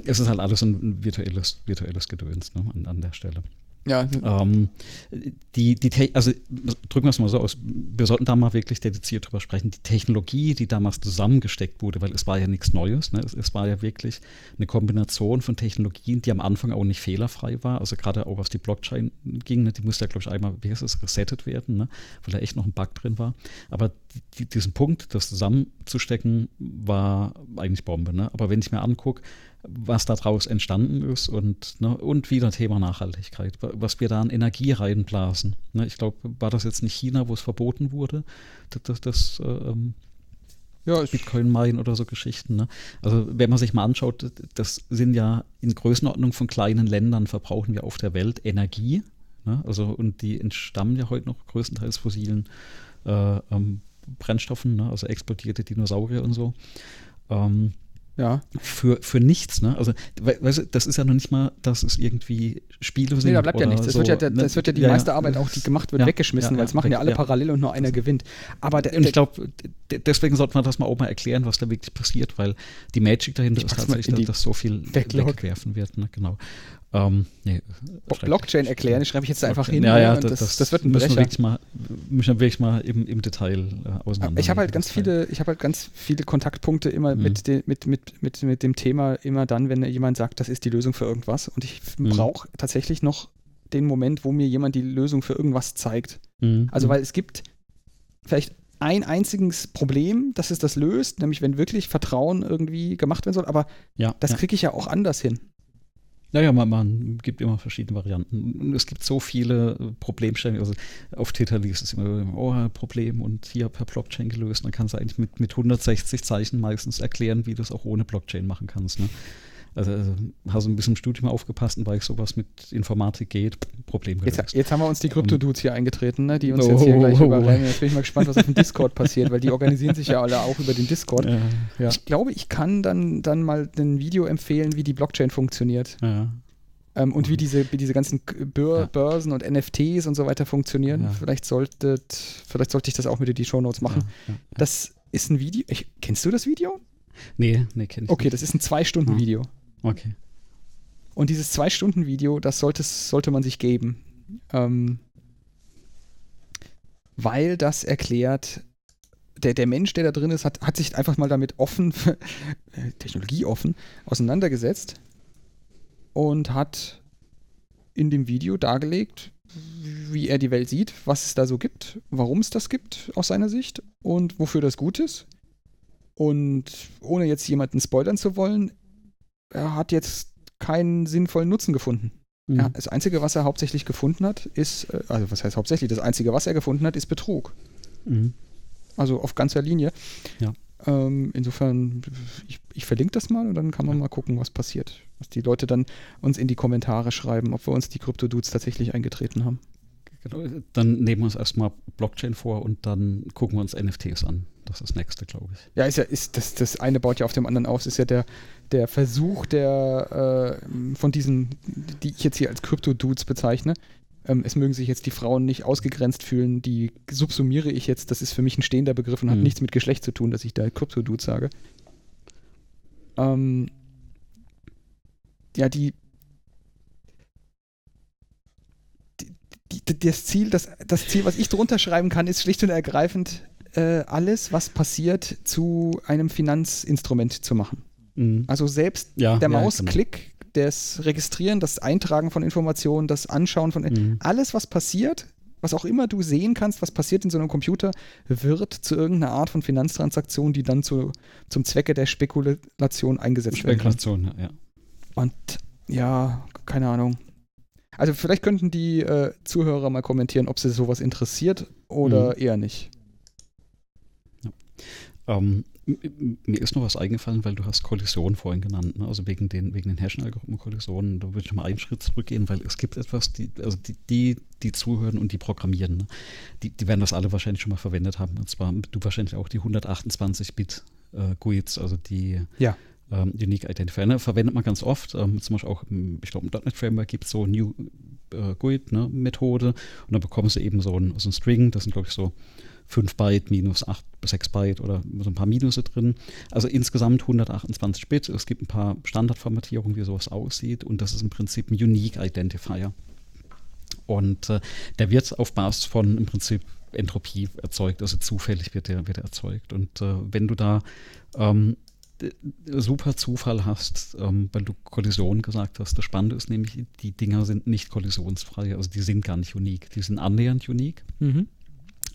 Es ist halt alles ein virtuelles, virtuelles Gedöns ne, an, an der Stelle. Ja. Ähm, die, die, also drücken wir es mal so aus, wir sollten da mal wirklich dediziert drüber sprechen. Die Technologie, die damals zusammengesteckt wurde, weil es war ja nichts Neues, ne? es, es, war ja wirklich eine Kombination von Technologien, die am Anfang auch nicht fehlerfrei war. Also gerade auch was die Blockchain ging, ne? die musste ja, glaube ich, einmal, wie heißt es, resettet werden, ne? weil da echt noch ein Bug drin war. Aber die, diesen Punkt, das zusammenzustecken, war eigentlich Bombe. Ne? Aber wenn ich mir angucke, was daraus entstanden ist und, ne, und wieder Thema Nachhaltigkeit, was wir da an Energie reinblasen. Ne, ich glaube, war das jetzt nicht China, wo es verboten wurde, das, das, das ähm, ja, Bitcoin-Mine oder so Geschichten. Ne? Also wenn man sich mal anschaut, das sind ja in Größenordnung von kleinen Ländern verbrauchen wir auf der Welt Energie. Ne? Also und die entstammen ja heute noch größtenteils fossilen äh, ähm, Brennstoffen, ne? also explodierte Dinosaurier und so. Ähm, ja. Für, für nichts, ne? Also, weißt du, das ist ja noch nicht mal, dass es irgendwie Spiele sind. Nee, da bleibt ja nichts. Das, so, wird, ja, das ne? wird ja die ja, meiste Arbeit auch, die gemacht wird, ja, weggeschmissen, weil es machen ja alle parallel und nur einer gewinnt. Aber der, und ich glaube, deswegen sollte man das mal auch mal erklären, was da wirklich passiert, weil die Magic dahinter ist tatsächlich, dass so viel Backlog. wegwerfen wird. Ne? Genau. Ähm, nee, Blockchain erklären, schreibe ich jetzt einfach hin. Ja, ja, das, das, das, wird ein Brecher. Müssen wir mal, müssen wir wirklich mal im, im Detail äh, auseinander. Ich habe halt ganz viele, ich habe halt ganz viele Kontaktpunkte immer mhm. mit, de, mit, mit, mit, mit dem Thema, immer dann, wenn jemand sagt, das ist die Lösung für irgendwas. Und ich mhm. brauche tatsächlich noch den Moment, wo mir jemand die Lösung für irgendwas zeigt. Mhm. Also, weil es gibt vielleicht ein einziges Problem, das es das löst, nämlich wenn wirklich Vertrauen irgendwie gemacht werden soll, aber ja, das ja. kriege ich ja auch anders hin. Naja, man, man gibt immer verschiedene Varianten. Es gibt so viele Problemstellungen. Also auf Twitter liest es immer, oh, Problem und hier per Blockchain gelöst. Dann kannst du eigentlich mit, mit 160 Zeichen meistens erklären, wie du es auch ohne Blockchain machen kannst. Ne? Also, also hast du ein bisschen im Studium aufgepasst und weil sowas mit Informatik geht, Problem gelöst. Jetzt, jetzt haben wir uns die Krypto-Dudes hier eingetreten, ne, die uns oh, jetzt hier gleich oh, [laughs] überrennen. Jetzt bin ich mal gespannt, was auf dem Discord passiert, weil die organisieren sich ja alle auch über den Discord. Ja, ja. Ich glaube, ich kann dann, dann mal ein Video empfehlen, wie die Blockchain funktioniert. Ja. Ähm, und wie diese, wie diese ganzen Bör Börsen und NFTs und so weiter funktionieren. Vielleicht, solltet, vielleicht sollte ich das auch mit in die Shownotes machen. Das ist ein Video. Ich, kennst du das Video? Nee, nee, kenn ich Okay, nicht. das ist ein Zwei-Stunden-Video. Okay. Und dieses Zwei-Stunden-Video, das sollte, sollte man sich geben. Ähm, weil das erklärt, der, der Mensch, der da drin ist, hat, hat sich einfach mal damit offen, [laughs] äh, technologieoffen, auseinandergesetzt und hat in dem Video dargelegt, wie er die Welt sieht, was es da so gibt, warum es das gibt aus seiner Sicht und wofür das gut ist. Und ohne jetzt jemanden spoilern zu wollen, er hat jetzt keinen sinnvollen Nutzen gefunden. Mhm. Ja, das Einzige, was er hauptsächlich gefunden hat, ist, äh, also was heißt hauptsächlich, das Einzige, was er gefunden hat, ist Betrug. Mhm. Also auf ganzer Linie. Ja. Ähm, insofern, ich, ich, verlinke das mal und dann kann man ja. mal gucken, was passiert. Was die Leute dann uns in die Kommentare schreiben, ob wir uns die Krypto-Dudes tatsächlich eingetreten haben. Genau, dann nehmen wir uns erstmal Blockchain vor und dann gucken wir uns NFTs an. Das ist das nächste, glaube ich. Ja, ist ja, ist das, das eine baut ja auf dem anderen auf. Es ist ja der, der Versuch der äh, von diesen, die ich jetzt hier als Krypto-Dudes bezeichne. Ähm, es mögen sich jetzt die Frauen nicht ausgegrenzt fühlen, die subsumiere ich jetzt. Das ist für mich ein stehender Begriff und mhm. hat nichts mit Geschlecht zu tun, dass ich da Krypto-Dude sage. Ähm, ja, die, das Ziel, das, das Ziel, was ich drunter schreiben kann, ist schlicht und ergreifend, äh, alles, was passiert, zu einem Finanzinstrument zu machen. Mhm. Also selbst ja, der ja, Mausklick, genau. das Registrieren, das Eintragen von Informationen, das Anschauen von mhm. alles, was passiert, was auch immer du sehen kannst, was passiert in so einem Computer, wird zu irgendeiner Art von Finanztransaktion, die dann zu, zum Zwecke der Spekulation eingesetzt Spekulation, werden ja. Und ja, keine Ahnung. Also vielleicht könnten die äh, Zuhörer mal kommentieren, ob sie sowas interessiert oder mhm. eher nicht. Ähm, mir ist noch was eingefallen, weil du hast Kollision vorhin genannt, ne? also wegen den, wegen den Hashing-Algorithmen-Kollisionen, da würde ich mal einen Schritt zurückgehen, weil es gibt etwas, die, also die, die, die zuhören und die programmieren, ne? die, die werden das alle wahrscheinlich schon mal verwendet haben, und zwar du wahrscheinlich auch die 128-Bit äh, GUIDs, also die ja. ähm, Unique Identifier, ne? verwendet man ganz oft, ähm, zum Beispiel auch, im, ich glaube im .NET Framework gibt es so New äh, GUID-Methode ne? und dann bekommst du eben so ein, so ein String, das sind glaube ich so 5 Byte minus 8, 6 Byte oder so ein paar Minusse drin. Also insgesamt 128 Bit. Es gibt ein paar Standardformatierungen, wie sowas aussieht und das ist im Prinzip ein Unique Identifier. Und äh, der wird auf Basis von im Prinzip Entropie erzeugt, also zufällig wird der, wird er erzeugt. Und äh, wenn du da ähm, super Zufall hast, ähm, weil du Kollision gesagt hast. Das Spannende ist nämlich, die Dinger sind nicht kollisionsfrei, also die sind gar nicht unique. Die sind annähernd unique. Mhm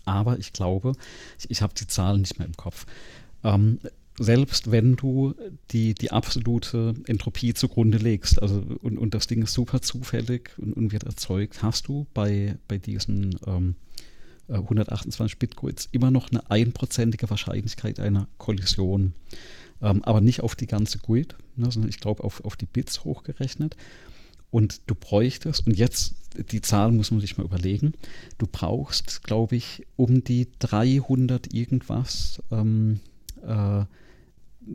aber ich glaube, ich, ich habe die Zahlen nicht mehr im Kopf. Ähm, selbst wenn du die, die absolute Entropie zugrunde legst, also und, und das Ding ist super zufällig und, und wird erzeugt, hast du bei, bei diesen ähm, 128 äh, Bitcoins immer noch eine einprozentige Wahrscheinlichkeit einer Kollision. Ähm, aber nicht auf die ganze GUID, ne, sondern ich glaube auf, auf die Bits hochgerechnet. Und du bräuchtest, und jetzt die Zahl muss man sich mal überlegen, du brauchst, glaube ich, um die 300 irgendwas, ähm, äh,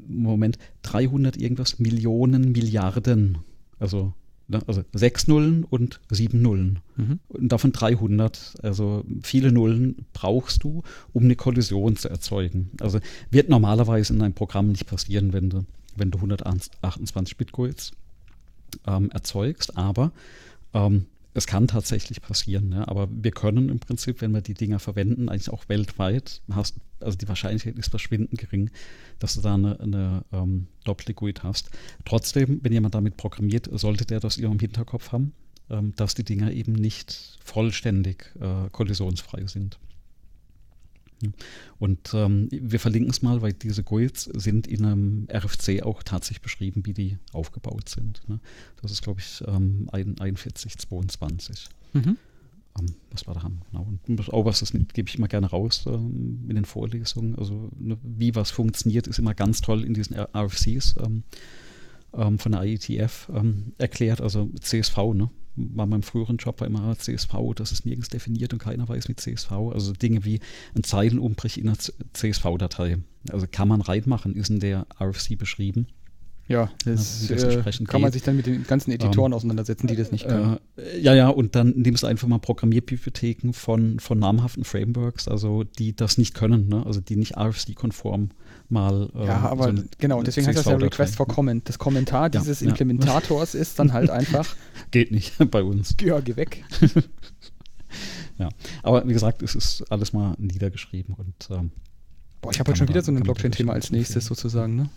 Moment, 300 irgendwas Millionen Milliarden, also, ne, also sechs Nullen und sieben Nullen. Mhm. Und davon 300, also viele Nullen brauchst du, um eine Kollision zu erzeugen. Also wird normalerweise in einem Programm nicht passieren, wenn du, wenn du 128 Bitcoins ähm, erzeugst, aber ähm, es kann tatsächlich passieren, ne? aber wir können im Prinzip, wenn wir die Dinger verwenden, eigentlich auch weltweit, hast, also die Wahrscheinlichkeit ist verschwindend gering, dass du da eine, eine ähm, Doppelliquid hast. Trotzdem, wenn jemand damit programmiert, sollte der das immer im Hinterkopf haben, ähm, dass die Dinger eben nicht vollständig äh, kollisionsfrei sind. Und ähm, wir verlinken es mal, weil diese GUIDs sind in einem RFC auch tatsächlich beschrieben, wie die aufgebaut sind. Ne? Das ist, glaube ich, ähm, 4122. Mhm. Ähm, was wir da haben, genau. Und auch was das gebe ich immer gerne raus ähm, in den Vorlesungen. Also ne, wie was funktioniert, ist immer ganz toll in diesen RFCs ähm, ähm, von der IETF erklärt. Also CSV, ne? War meinem früheren Job war immer CSV, das ist nirgends definiert und keiner weiß mit CSV. Also Dinge wie ein Zeilenumbrich in einer CSV-Datei. Also kann man reinmachen, ist in der RFC beschrieben. Ja, das, das äh, kann geht. man sich dann mit den ganzen Editoren ähm, auseinandersetzen, die das nicht können. Äh, ja, ja, und dann nimmst du einfach mal Programmierbibliotheken von, von namhaften Frameworks, also die das nicht können, ne? also die nicht RFC-konform mal. Äh, ja, aber so genau, deswegen heißt das ja Request for Comment. Das Kommentar dieses ja. Implementators ist dann halt einfach. [laughs] Geht nicht [laughs] bei uns. Ja, geh weg. [laughs] ja, aber wie gesagt, es ist alles mal niedergeschrieben und. Ähm, Boah, ich habe heute schon wieder so ein Blockchain-Thema als nächstes sozusagen, ne?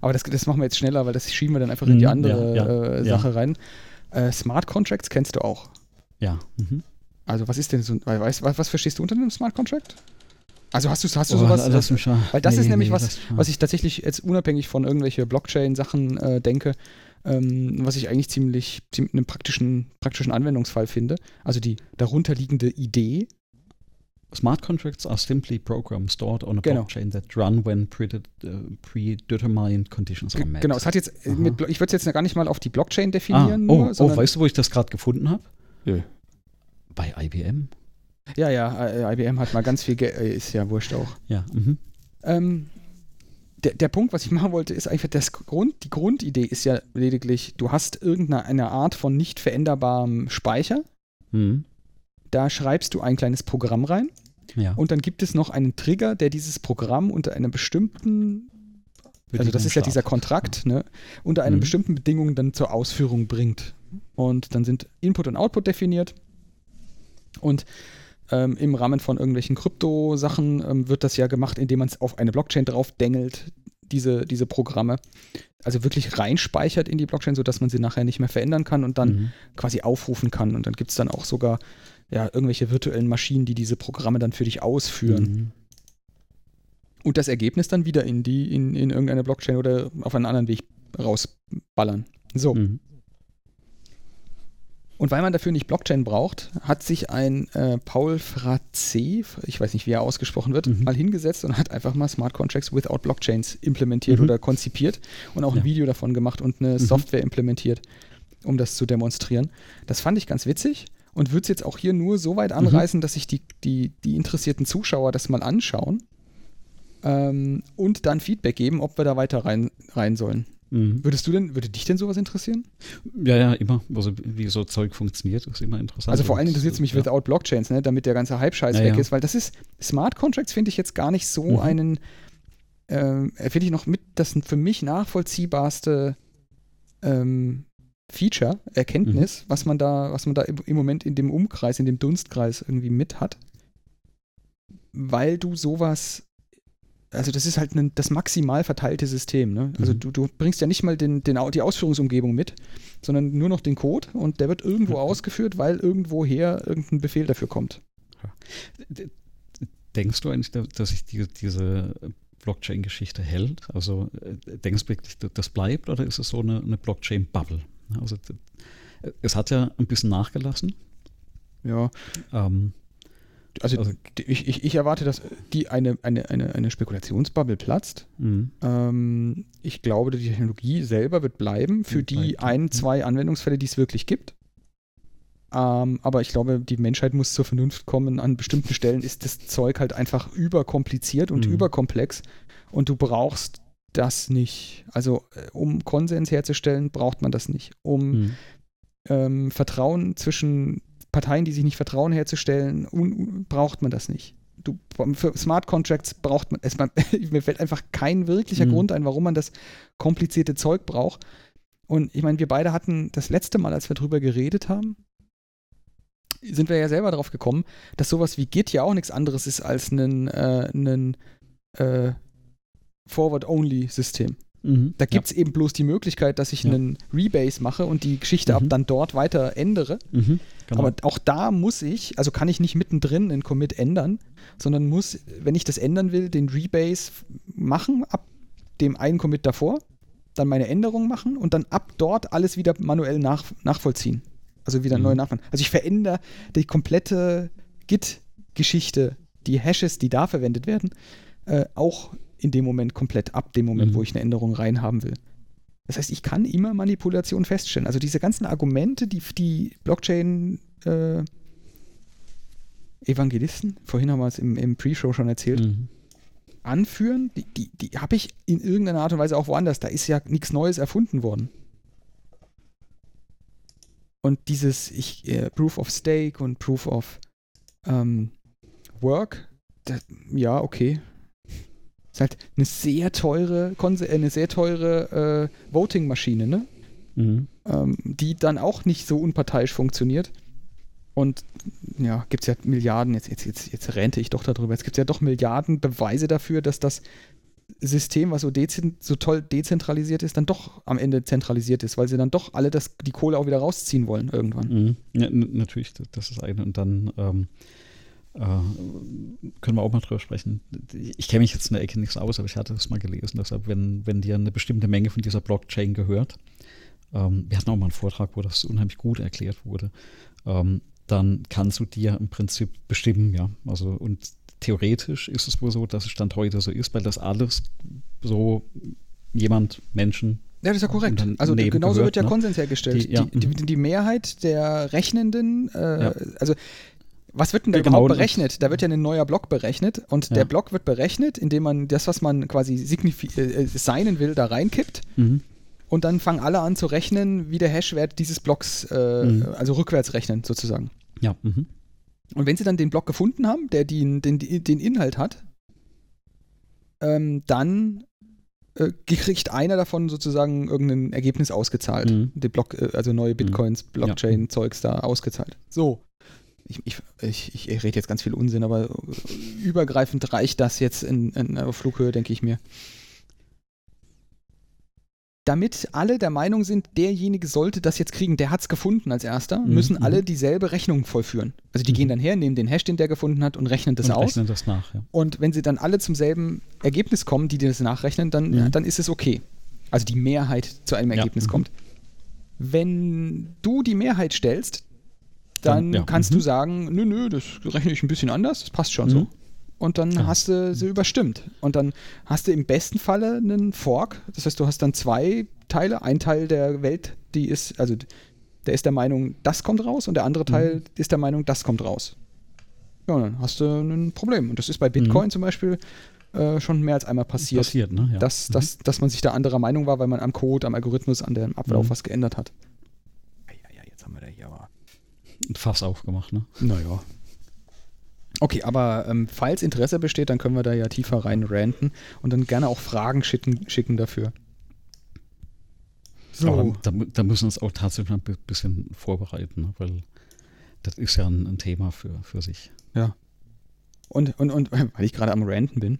Aber das, das machen wir jetzt schneller, weil das schieben wir dann einfach in die mhm, andere ja, äh, Sache rein. Äh, Smart Contracts kennst du auch. Ja. Mhm. Also was ist denn so, weißt, was, was verstehst du unter einem Smart Contract? Also hast du, hast du oh, sowas? Lass mich mal. Weil das nee, ist nämlich nee, was, was ich tatsächlich jetzt unabhängig von irgendwelche Blockchain-Sachen äh, denke, ähm, was ich eigentlich ziemlich, ziemlich einen praktischen, praktischen Anwendungsfall finde. Also die darunterliegende Idee Smart contracts are simply programs stored on a genau. blockchain that run when uh, predetermined conditions are met. Genau, es hat jetzt, äh, mit, ich würde es jetzt gar nicht mal auf die Blockchain definieren. Ah, oh, nur, oh, weißt du, wo ich das gerade gefunden habe? Ja. Bei IBM. Ja, ja, IBM hat mal ganz viel Geld, ist ja wurscht auch. Ja. Mhm. Ähm, der, der Punkt, was ich machen wollte, ist einfach das Grund, die Grundidee ist ja lediglich, du hast irgendeine Art von nicht veränderbarem Speicher. Mhm. Da schreibst du ein kleines Programm rein. Ja. Und dann gibt es noch einen Trigger, der dieses Programm unter einer bestimmten, also das ist ja dieser Kontrakt, ja. ne, unter einer mhm. bestimmten Bedingung dann zur Ausführung bringt. Und dann sind Input und Output definiert. Und ähm, im Rahmen von irgendwelchen Krypto-Sachen ähm, wird das ja gemacht, indem man es auf eine Blockchain drauf dengelt, diese, diese Programme. Also wirklich reinspeichert in die Blockchain, sodass man sie nachher nicht mehr verändern kann und dann mhm. quasi aufrufen kann. Und dann gibt es dann auch sogar ja, irgendwelche virtuellen Maschinen, die diese Programme dann für dich ausführen. Mhm. Und das Ergebnis dann wieder in die, in, in irgendeine Blockchain oder auf einen anderen Weg rausballern. So. Mhm. Und weil man dafür nicht Blockchain braucht, hat sich ein äh, Paul Frazé, ich weiß nicht, wie er ausgesprochen wird, mhm. mal hingesetzt und hat einfach mal Smart Contracts without Blockchains implementiert mhm. oder konzipiert und auch ja. ein Video davon gemacht und eine mhm. Software implementiert, um das zu demonstrieren. Das fand ich ganz witzig und würde es jetzt auch hier nur so weit mhm. anreißen, dass sich die, die, die interessierten Zuschauer das mal anschauen ähm, und dann Feedback geben, ob wir da weiter rein, rein sollen. Mhm. Würdest du denn, würde dich denn sowas interessieren? Ja, ja, immer. Also wie so Zeug funktioniert, ist immer interessant. Also vor allem interessiert es mich ja. without Blockchains, ne, damit der ganze Hype-Scheiß ja, weg ja. ist, weil das ist, Smart Contracts finde ich jetzt gar nicht so mhm. einen, äh, finde ich noch mit das für mich nachvollziehbarste ähm, Feature, Erkenntnis, mhm. was man da, was man da im Moment in dem Umkreis, in dem Dunstkreis irgendwie mit hat. Weil du sowas also das ist halt ein, das maximal verteilte System. Ne? Also mhm. du, du, bringst ja nicht mal den, den, die Ausführungsumgebung mit, sondern nur noch den Code und der wird irgendwo mhm. ausgeführt, weil irgendwoher irgendein Befehl dafür kommt. Denkst du eigentlich, dass sich die, diese Blockchain-Geschichte hält? Also äh, denkst du wirklich, das bleibt oder ist es so eine, eine Blockchain-Bubble? Also es hat ja ein bisschen nachgelassen. Ja. Ähm, also, also ich, ich, ich, erwarte, dass die eine, eine, eine, eine Spekulationsbubble platzt. Mhm. Ähm, ich glaube, die Technologie selber wird bleiben für die ein, zwei Anwendungsfälle, die es wirklich gibt. Ähm, aber ich glaube, die Menschheit muss zur Vernunft kommen. An bestimmten Stellen ist das Zeug halt einfach überkompliziert und mhm. überkomplex. Und du brauchst das nicht. Also, äh, um Konsens herzustellen, braucht man das nicht. Um mhm. ähm, Vertrauen zwischen Parteien, die sich nicht vertrauen, herzustellen, braucht man das nicht. Du, für Smart Contracts braucht man es. [laughs] mir fällt einfach kein wirklicher mhm. Grund ein, warum man das komplizierte Zeug braucht. Und ich meine, wir beide hatten das letzte Mal, als wir drüber geredet haben, sind wir ja selber darauf gekommen, dass sowas wie Git ja auch nichts anderes ist als ein, äh, äh, Forward-Only-System. Mhm, da gibt es ja. eben bloß die Möglichkeit, dass ich ja. einen Rebase mache und die Geschichte mhm. ab dann dort weiter ändere. Mhm, genau. Aber auch da muss ich, also kann ich nicht mittendrin einen Commit ändern, sondern muss, wenn ich das ändern will, den Rebase machen ab dem einen Commit davor, dann meine Änderung machen und dann ab dort alles wieder manuell nach, nachvollziehen. Also wieder mhm. neu nachmachen. Also ich verändere die komplette Git-Geschichte, die Hashes, die da verwendet werden, äh, auch in dem Moment komplett ab, dem Moment, mhm. wo ich eine Änderung reinhaben will. Das heißt, ich kann immer Manipulation feststellen. Also diese ganzen Argumente, die die Blockchain äh, Evangelisten, vorhin haben wir es im, im Pre-Show schon erzählt, mhm. anführen, die, die, die habe ich in irgendeiner Art und Weise auch woanders. Da ist ja nichts Neues erfunden worden. Und dieses ich, äh, Proof of Stake und Proof of ähm, Work, das, ja, okay, ist halt eine sehr teure, äh, eine sehr teure äh, Voting-Maschine, ne? Mhm. Ähm, die dann auch nicht so unparteiisch funktioniert. Und ja, gibt es ja Milliarden, jetzt, jetzt, jetzt, jetzt rente ich doch darüber, jetzt gibt es ja doch Milliarden Beweise dafür, dass das System, was so, so, toll dezentralisiert ist, dann doch am Ende zentralisiert ist, weil sie dann doch alle das, die Kohle auch wieder rausziehen wollen irgendwann. Mhm. Ja, natürlich, das ist eine. Und dann ähm, äh, können wir auch mal drüber sprechen. Ich kenne mich jetzt in der Ecke nichts aus, aber ich hatte das mal gelesen. Deshalb, wenn, wenn dir eine bestimmte Menge von dieser Blockchain gehört, ähm, wir hatten auch mal einen Vortrag, wo das unheimlich gut erklärt wurde, ähm, dann kannst du dir im Prinzip bestimmen, ja. Also und theoretisch ist es wohl so, dass es Stand heute so ist, weil das alles so jemand, Menschen, ja, das ist ja korrekt. Also genauso gehört, wird ja ne? Konsens hergestellt. Die, ja. die, die, die, Mehrheit der Rechnenden, äh, ja. also Was wird denn da genau berechnet? Da wird ja ein neuer Block berechnet und ja. der Block wird berechnet, indem man das, was man quasi äh, äh, seinen will, da reinkippt. Mhm. Und dann fangen alle an zu rechnen, wie der Hashwert dieses Blocks, äh, mhm. also rückwärts rechnen sozusagen. Ja. Mhm. Und wenn sie dann den Block gefunden haben, der den, den, den Inhalt hat, ähm, dann äh, kriegt einer davon sozusagen irgendein Ergebnis ausgezahlt. Mhm. Den Block, äh, also neue mhm. Bitcoins, Blockchain-Zeugs da ausgezahlt. So. Ich, ich, ich, ich, rede jetzt ganz viel Unsinn, aber übergreifend reicht das jetzt in, in, Flughöhe, denke ich mir damit alle der Meinung sind, derjenige sollte das jetzt kriegen, der hat es gefunden als erster, mhm. müssen alle dieselbe Rechnung vollführen. Also die mhm. gehen dann her, nehmen den Hash, den der gefunden hat und rechnen das und aus. Rechnen das nach, ja. Und wenn sie dann alle zum selben Ergebnis kommen, die das nachrechnen, dann, mhm. dann ist es okay. Also die Mehrheit zu einem Ergebnis ja. Mhm. kommt. Wenn du die Mehrheit stellst, dann, dann ja. kannst du mhm. sagen, nö, nö, das rechne ich ein bisschen anders, das passt schon so und dann ja. hast du sie überstimmt. Und dann hast du im besten Falle einen Fork. Das heißt, du hast dann zwei Teile. Ein Teil der Welt, die ist, also der ist der Meinung, das kommt raus und der andere Teil mhm. ist der Meinung, das kommt raus. Ja, und dann hast du ein Problem. Und das ist bei Bitcoin mhm. zum Beispiel äh, schon mehr als einmal passiert. Passiert, ne? Ja. Dass, mhm. dass, dass man sich da anderer Meinung war, weil man am Code, am Algorithmus, an dem Ablauf mhm. was geändert hat. Ja, ja, jetzt haben wir da hier aber ein Fass aufgemacht, ne? Naja. Okay, aber ähm, falls Interesse besteht, dann können wir da ja tiefer rein ranten und dann gerne auch Fragen schicken, schicken dafür. So. Aber da, da müssen wir uns auch tatsächlich ein bisschen vorbereiten, ne? weil das ist ja ein, ein, Thema für, für sich. Ja. Und, und, und [laughs] weil ich gerade am Ranten bin,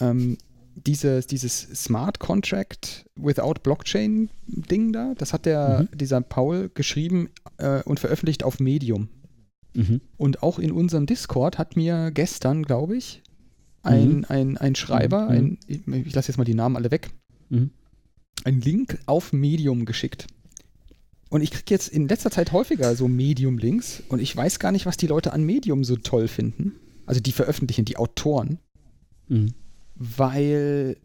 ähm, dieses, dieses Smart Contract without Blockchain Ding da, das hat der, mhm. dieser Paul geschrieben äh, und veröffentlicht auf Medium. Mhm. Und auch in unserem Discord hat mir gestern, glaube ich, ein, mhm. ein, ein Schreiber, mhm. ein, ich, ich lasse jetzt mal die Namen alle weg, mhm. einen Link auf Medium geschickt. Und ich kriege jetzt in letzter Zeit häufiger so Medium-Links und ich weiß gar nicht, was die Leute an Medium so toll finden. Also die veröffentlichen, die Autoren. Mhm. Weil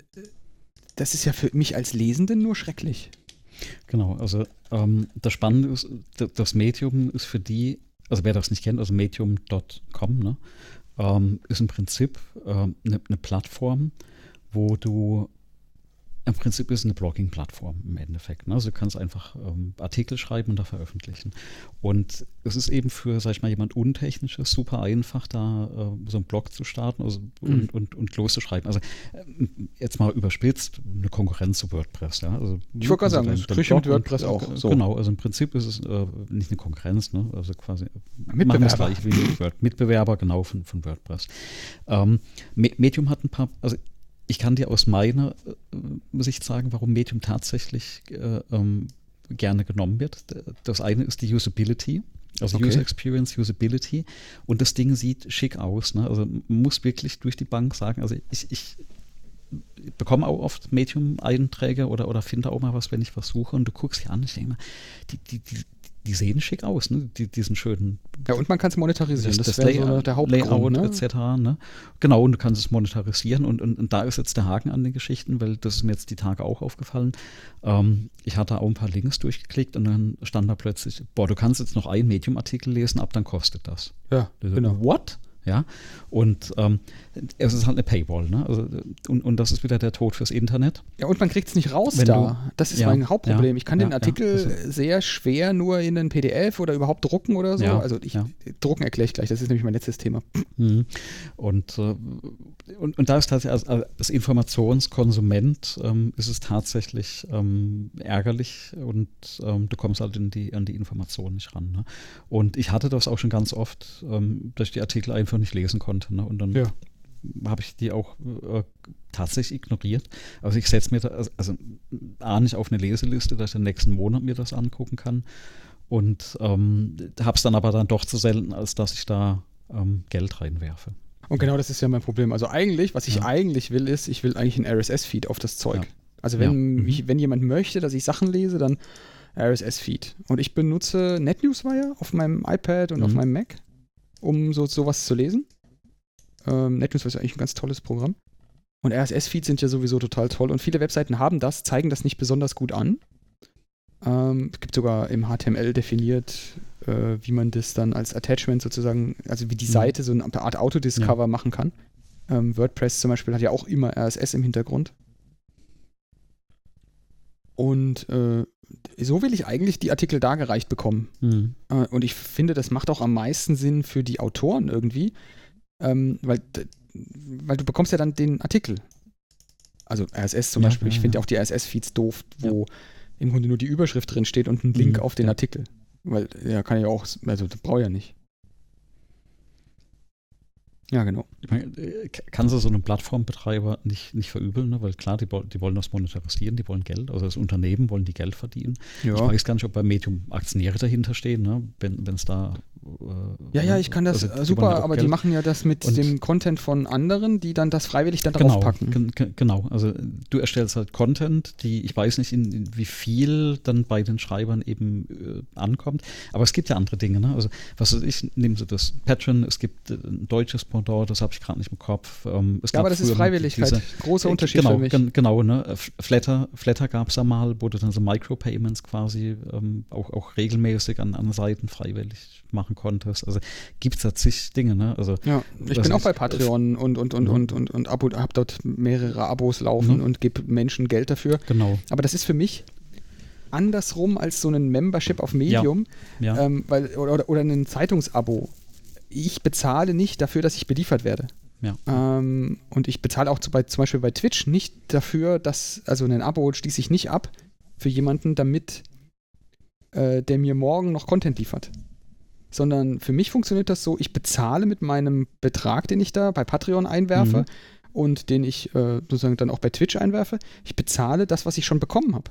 das ist ja für mich als Lesenden nur schrecklich. Genau, also ähm, das Spannende ist, das Medium ist für die also wer das nicht kennt, also medium.com, ne, ähm, ist im Prinzip eine äh, ne Plattform, wo du im Prinzip ist es eine Blogging-Plattform im Endeffekt. Ne? Also du kannst einfach ähm, Artikel schreiben und da veröffentlichen. Und es ist eben für, sag ich mal, jemand Untechnisches super einfach, da äh, so einen Blog zu starten also, mhm. und, und, und loszuschreiben. Also äh, jetzt mal überspitzt, eine Konkurrenz zu WordPress. Ja? Also, ich wollte gerade sagen, das kriege mit WordPress auch. So. Genau, also im Prinzip ist es äh, nicht eine Konkurrenz, ne? also quasi Mitbewerber. Gleich wie Word, Mitbewerber, genau, von, von WordPress. Ähm, Medium hat ein paar, also ich kann dir aus meiner äh, Sicht sagen, warum Medium tatsächlich äh, ähm, gerne genommen wird. Das eine ist die Usability. Also okay. User Experience, Usability. Und das Ding sieht schick aus. Ne? Also man muss wirklich durch die Bank sagen, also ich, ich bekomme auch oft Medium-Einträge oder, oder finde auch mal was, wenn ich was suche und du guckst hier an, ich denke mal, die, die, die, die sehen schick aus, ne? Die, diesen schönen. Ja, und man kann es monetarisieren. Das, das, das Layout, so der Hauptgrund, ne? etc. Ne? Genau, und du kannst es monetarisieren und, und, und, da ist jetzt der Haken an den Geschichten, weil das ist mir jetzt die Tage auch aufgefallen. Ähm, ich hatte auch ein paar Links durchgeklickt und dann stand da plötzlich, boah, du kannst jetzt noch einen Medium-Artikel lesen, ab dann kostet das. Ja, genau. What? Ja, und ähm, es ist halt eine Paywall, ne? Also, und, und das ist wieder der Tod fürs Internet. Ja, und man kriegt es nicht raus Wenn da. Du, das ist ja, mein Hauptproblem. Ja, ich kann ja, den Artikel also, sehr schwer nur in ein PDF oder überhaupt drucken oder so. also ich, drucken erkläre ich gleich, das ist nämlich mein letztes Thema. Mhm. Und, äh, und, und da ist tatsächlich als, als Informationskonsument ähm, ist es tatsächlich ähm, ärgerlich und ähm, du kommst halt die, an die Informationen nicht ran. Ne? Und ich hatte das auch schon ganz oft, ähm, dass ich die Artikel einfach nicht lesen konnte. Ne? Und dann. Habe ich die auch äh, tatsächlich ignoriert. Also ich setze mir da, also, also A nicht auf eine Leseliste, dass ich den nächsten Monat mir das angucken kann. Und ähm, habe es dann aber dann doch zu selten, als dass ich da ähm, Geld reinwerfe. Und genau das ist ja mein Problem. Also eigentlich, was ich ja. eigentlich will, ist, ich will eigentlich einen RSS-Feed auf das Zeug. Ja. Also wenn, ja. mhm. ich, wenn jemand möchte, dass ich Sachen lese, dann RSS-Feed. Und ich benutze NetNewsWire auf meinem iPad und mhm. auf meinem Mac um so sowas zu lesen. Ähm, NetNews ist eigentlich ein ganz tolles Programm. Und RSS-Feeds sind ja sowieso total toll. Und viele Webseiten haben das, zeigen das nicht besonders gut an. Ähm, es gibt sogar im HTML definiert äh, wie man das dann als Attachment sozusagen, also wie die mhm. Seite so eine Art Autodiscover ja. machen kann. Ähm, WordPress zum Beispiel hat ja auch immer RSS im Hintergrund. Und äh, so will ich eigentlich die Artikel dargereicht bekommen. Mhm. Äh, und ich finde, das macht auch am meisten Sinn für die Autoren irgendwie, ähm, weil, weil du bekommst ja dann den Artikel. Also RSS zum ja, Beispiel. Ja, ich finde ja. auch die RSS-Feeds doof, wo im Grunde nur die Überschrift drin steht und ein Link mhm. auf den Artikel. Weil, ja, kann ich auch, also das brauche ich ja nicht. Ja, genau. Äh, kannst du so einem Plattformbetreiber nicht, nicht verübeln, ne? weil klar, die, die wollen das monetarisieren, die wollen Geld, also das Unternehmen wollen die Geld verdienen. Ja. Ich weiß gar nicht, ob bei Medium Aktionäre dahinter stehen, ne? wenn es da äh, ja, ja, ich kann das also, super, aber Geld. die machen ja das mit und dem Content von anderen, die dann das freiwillig dann genau, draufpacken. Genau, also du erstellst halt Content, die ich weiß nicht, in, in wie viel dann bei den Schreibern eben äh, ankommt, aber es gibt ja andere Dinge. Ne? Also was weiß ich, nehmen Sie das Patreon, es gibt äh, ein deutsches Pendant, das habe ich gerade nicht im Kopf. Ähm, ja, aber das ist Freiwilligkeit, diese, großer äh, Unterschied genau, für mich. Genau, ne? Flatter, Flatter gab es ja mal, wo du dann so Micropayments quasi ähm, auch, auch regelmäßig an, an Seiten freiwillig machen konntest. Also gibt es da zig Dinge, ne? Also, ja, ich bin auch bei Patreon und, und, und, und, und, und Abo, habe dort mehrere Abos laufen mhm. und gebe Menschen Geld dafür. Genau. Aber das ist für mich andersrum als so ein Membership auf Medium, ja. Ja. Ähm, weil, oder, oder ein Zeitungsabo. Ich bezahle nicht dafür, dass ich beliefert werde. Ja. Ähm, und ich bezahle auch zu, bei, zum Beispiel bei Twitch nicht dafür, dass, also ein Abo schließe ich nicht ab für jemanden, damit äh, der mir morgen noch Content liefert sondern für mich funktioniert das so, ich bezahle mit meinem Betrag, den ich da bei Patreon einwerfe mhm. und den ich äh, sozusagen dann auch bei Twitch einwerfe, ich bezahle das, was ich schon bekommen habe.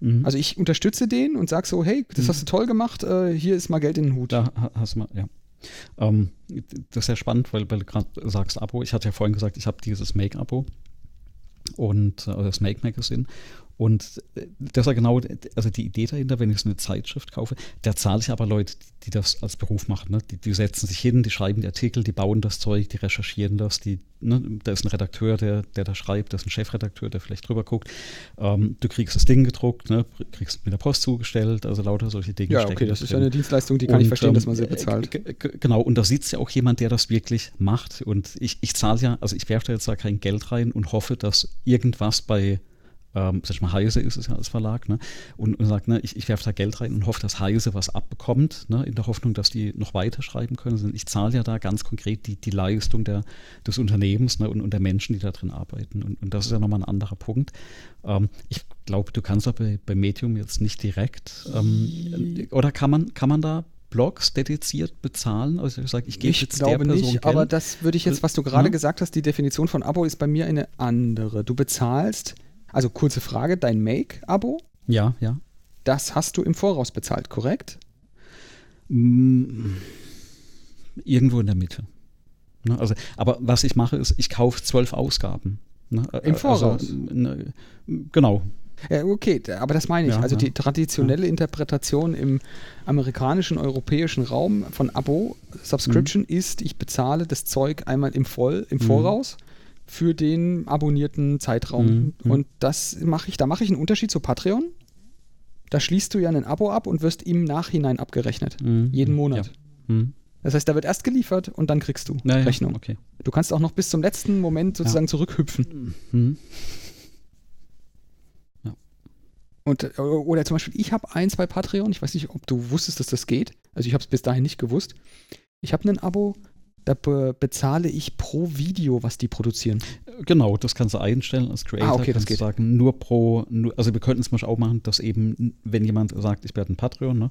Mhm. Also ich unterstütze den und sage so, hey, das mhm. hast du toll gemacht, äh, hier ist mal Geld in den Hut. Da hast du mal, ja. Ähm, das ist ja spannend, weil, weil du gerade sagst Abo. Ich hatte ja vorhin gesagt, ich habe dieses Make-Abo und äh, das Make Magazine und äh, das ist ja genau, also die Idee dahinter, wenn ich so eine Zeitschrift kaufe, da zahle ich aber Leute, die das als Beruf machen. Ne? Die, die, setzen sich hin, die schreiben die Artikel, die bauen das Zeug, die recherchieren das, die, ne? da ist ein Redakteur, der, der da schreibt, da ist ein Chefredakteur, der vielleicht drüber guckt. Ähm, du kriegst das Ding gedruckt, ne? kriegst mit der Post zugestellt, also lauter solche Dinge. Ja, okay, das ist ja eine Dienstleistung, die kann und, ich verstehen, ähm, dass man sie bezahlt. Genau, und da sitzt ja auch jemand, der das wirklich macht. Und ich, ich zahle ja, also ich werfe da jetzt da kein Geld rein und hoffe, dass irgendwas bei ähm, sag ich mal, Heise ist es ja als Verlag, ne? und, und sagt, ne, ich, ich werfe da Geld rein und hoffe, dass Heise was abbekommt, ne? in der Hoffnung, dass die noch weiter schreiben können. Also ich zahle ja da ganz konkret die, die Leistung der, des Unternehmens ne? und, und der Menschen, die da drin arbeiten. Und, und das ist ja nochmal ein anderer Punkt. Ähm, ich glaube, du kannst aber bei, bei Medium jetzt nicht direkt, ähm, oder kann man, kann man da Blogs dediziert bezahlen? Also ich sage, ich gebe jetzt glaube der Person nicht, Geld. aber das würde ich jetzt, was du gerade ja. gesagt hast, die Definition von Abo ist bei mir eine andere. Du bezahlst also kurze Frage, dein Make-Abo? Ja, ja. Das hast du im Voraus bezahlt, korrekt? Mm, irgendwo in der Mitte. Ne, also, aber was ich mache, ist, ich kaufe zwölf Ausgaben. Ne, Im also, Voraus? Also, genau. Ja, okay, aber das meine ich. Ja, also die traditionelle ja. Interpretation im amerikanischen, europäischen Raum von Abo, Subscription mhm. ist, ich bezahle das Zeug einmal im Voll, im mhm. Für den abonnierten Zeitraum. Mhm. mhm. Und das mache ich, da mache ich einen Unterschied zu Patreon. Da schließt du ja ein Abo ab und wirst im Nachhinein abgerechnet. Mhm. Jeden Monat. Ja. Mhm. Das heißt, da wird erst geliefert und dann kriegst du ja, Rechnung. Ja, okay. Du kannst auch noch bis zum letzten Moment sozusagen zurückhüpfen. Mhm. Und, oder zum Beispiel, ich habe eins bei Patreon, ich weiß nicht, ob du wusstest, dass das geht. Also ich habe es bis dahin nicht gewusst. Ich habe ein Abo, da be bezahle ich pro Video, was die produzieren. Genau, das kannst du einstellen als Creator. Ah, okay, das geht. sagen, nur pro, nur, also wir könnten es mal auch machen, dass eben, wenn jemand sagt, ich werde ein Patreon, ne,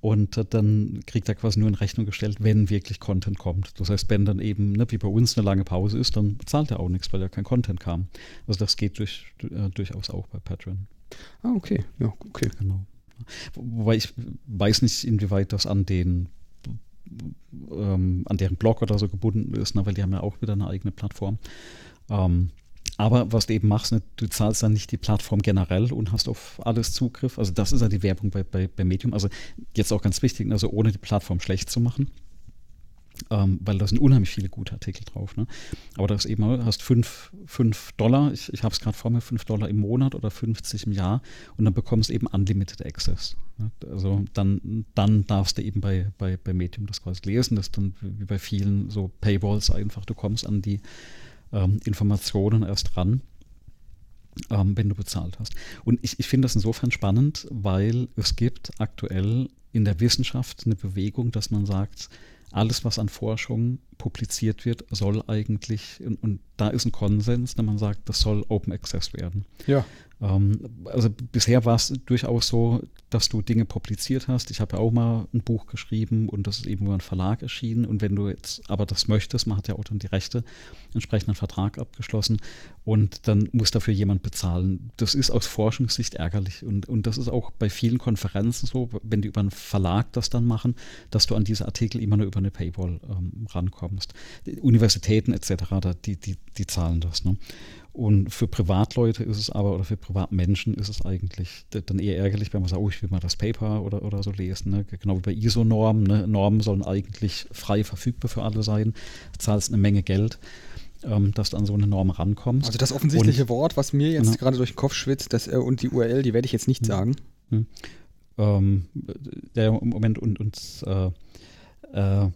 und äh, dann kriegt er quasi nur in Rechnung gestellt, wenn wirklich Content kommt. Das heißt, wenn dann eben, ne, wie bei uns eine lange Pause ist, dann bezahlt er auch nichts, weil ja kein Content kam. Also das geht durch, äh, durchaus auch bei Patreon. Ah, okay, ja, okay. Genau. Wobei ich weiß nicht, inwieweit das an den ähm, an deren Blog oder so gebunden ist, ne, weil die haben ja auch wieder eine eigene Plattform. Ähm, aber was du eben machst, ne, du zahlst dann nicht die Plattform generell und hast auf alles Zugriff. Also das ist ja die Werbung bei, bei, bei Medium. Also jetzt auch ganz wichtig, also ohne die Plattform schlecht zu machen. Ähm, weil da sind unheimlich viele gute Artikel drauf. Ne? Aber das eben, hast 5 Dollar, ich, ich habe es gerade vor mir, 5 Dollar im Monat oder 50 im Jahr und dann bekommst du eben Unlimited Access. Ne? Also dann, dann darfst du eben bei, bei, bei Medium das quasi lesen, das ist dann wie bei vielen so Paywalls einfach, du kommst an die ähm, Informationen erst ran ähm, wenn du bezahlt hast. Und ich, ich finde das insofern spannend, weil es gibt aktuell in der Wissenschaft eine Bewegung, dass man sagt, alles, was an Forschung publiziert wird, soll eigentlich, und, und da ist ein Konsens, wenn man sagt, das soll Open Access werden. Ja. Ähm, also bisher war es durchaus so, dass du Dinge publiziert hast. Ich habe ja auch mal ein Buch geschrieben und das ist eben über einen Verlag erschienen. Und wenn du jetzt aber das möchtest, man hat ja auch dann die Rechte, entsprechenden Vertrag abgeschlossen und dann muss dafür jemand bezahlen. Das ist aus Forschungssicht ärgerlich. Und, und das ist auch bei vielen Konferenzen so, wenn die über einen Verlag das dann machen, dass du an diese Artikel immer nur über eine Paywall ähm, rankommst. Universitäten etc., die, die, die zahlen das. Ne? Und für Privatleute ist es aber, oder für Privatmenschen ist es eigentlich dann eher ärgerlich, wenn man sagt, oh, ich will mal das Paper oder, oder so lesen. Ne? Genau wie bei ISO-Normen. Ne? Normen sollen eigentlich frei verfügbar für alle sein. Du zahlst eine Menge Geld, ähm, dass du an so eine Norm rankommst. Also das offensichtliche und, Wort, was mir jetzt gerade durch den Kopf schwitzt, das, äh, und die URL, die werde ich jetzt nicht hm. sagen. Hm. Ähm, der Moment und, und äh, äh,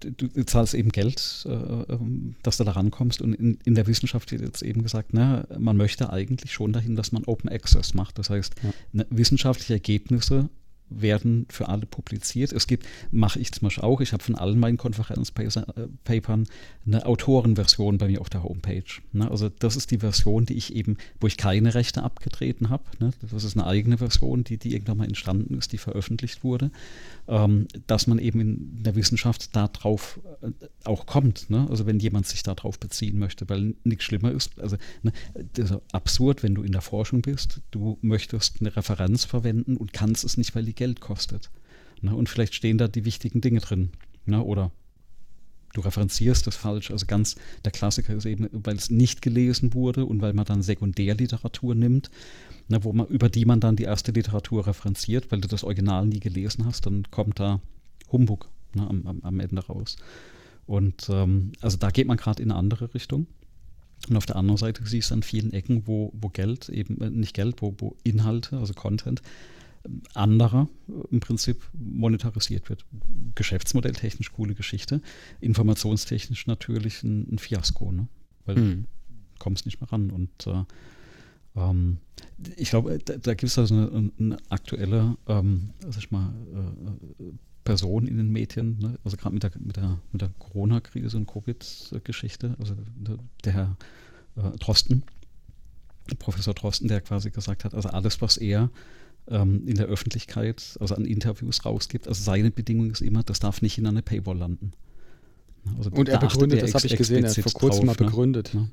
du zahlst eben Geld, äh, ähm, dass du da rankommst. Und in, in, der Wissenschaft wird jetzt eben gesagt, na, man möchte eigentlich schon dahin, dass man Open Access macht. Das heißt, ja. ne, wissenschaftliche Ergebnisse werden für alle publiziert. Es gibt, mache ich zum Beispiel auch, ich habe von allen meinen Konferenzpapern eine Autorenversion bei mir auf der Homepage. Ne? Also das ist die Version, die ich eben, wo ich keine Rechte abgetreten habe. Ne? Das ist eine eigene Version, die, die irgendwann mal entstanden ist, die veröffentlicht wurde. Ähm, dass man eben in der Wissenschaft darauf äh, auch kommt. Ne? Also wenn jemand sich darauf beziehen möchte, weil nichts schlimmer ist. Also ne, das ist absurd, wenn du in der Forschung bist, du möchtest eine Referenz verwenden und kannst es nicht, weil die Geld kostet. Ne? Und vielleicht stehen da die wichtigen Dinge drin. Ne? Oder du referenzierst das falsch. Also ganz der Klassiker ist eben, weil es nicht gelesen wurde und weil man dann Sekundärliteratur nimmt, ne, wo man, über die man dann die erste Literatur referenziert, weil du das Original nie gelesen hast, dann kommt da Humbug ne, am, am, Ende raus. Und ähm, also da geht man gerade in eine andere Richtung. Und auf der anderen Seite siehst du an vielen Ecken, wo, wo Geld, eben äh, nicht Geld, wo, wo Inhalte, also Content, anderer im Prinzip monetarisiert wird. Geschäftsmodell technisch coole Geschichte, informationstechnisch natürlich ein, ein Fiasko, ne? weil mhm. du kommst nicht mehr ran. Und äh, ähm, ich glaube, da, da gibt es also eine, eine aktuelle, ähm, sag mal, äh, Person in den Medien, ne? also gerade mit der, mit der, mit der Corona-Krise und Covid-Geschichte, also der, der Herr äh, Drosten, Professor Drosten, der quasi gesagt hat, also alles, was er ähm, in der Öffentlichkeit, also an Interviews rausgibt. Also seine Bedingung ist immer, das darf nicht in eine Paywall landen. Also und er begründet, das habe ich gesehen, er hat vor kurzem drauf, mal ne? begründet. Ne?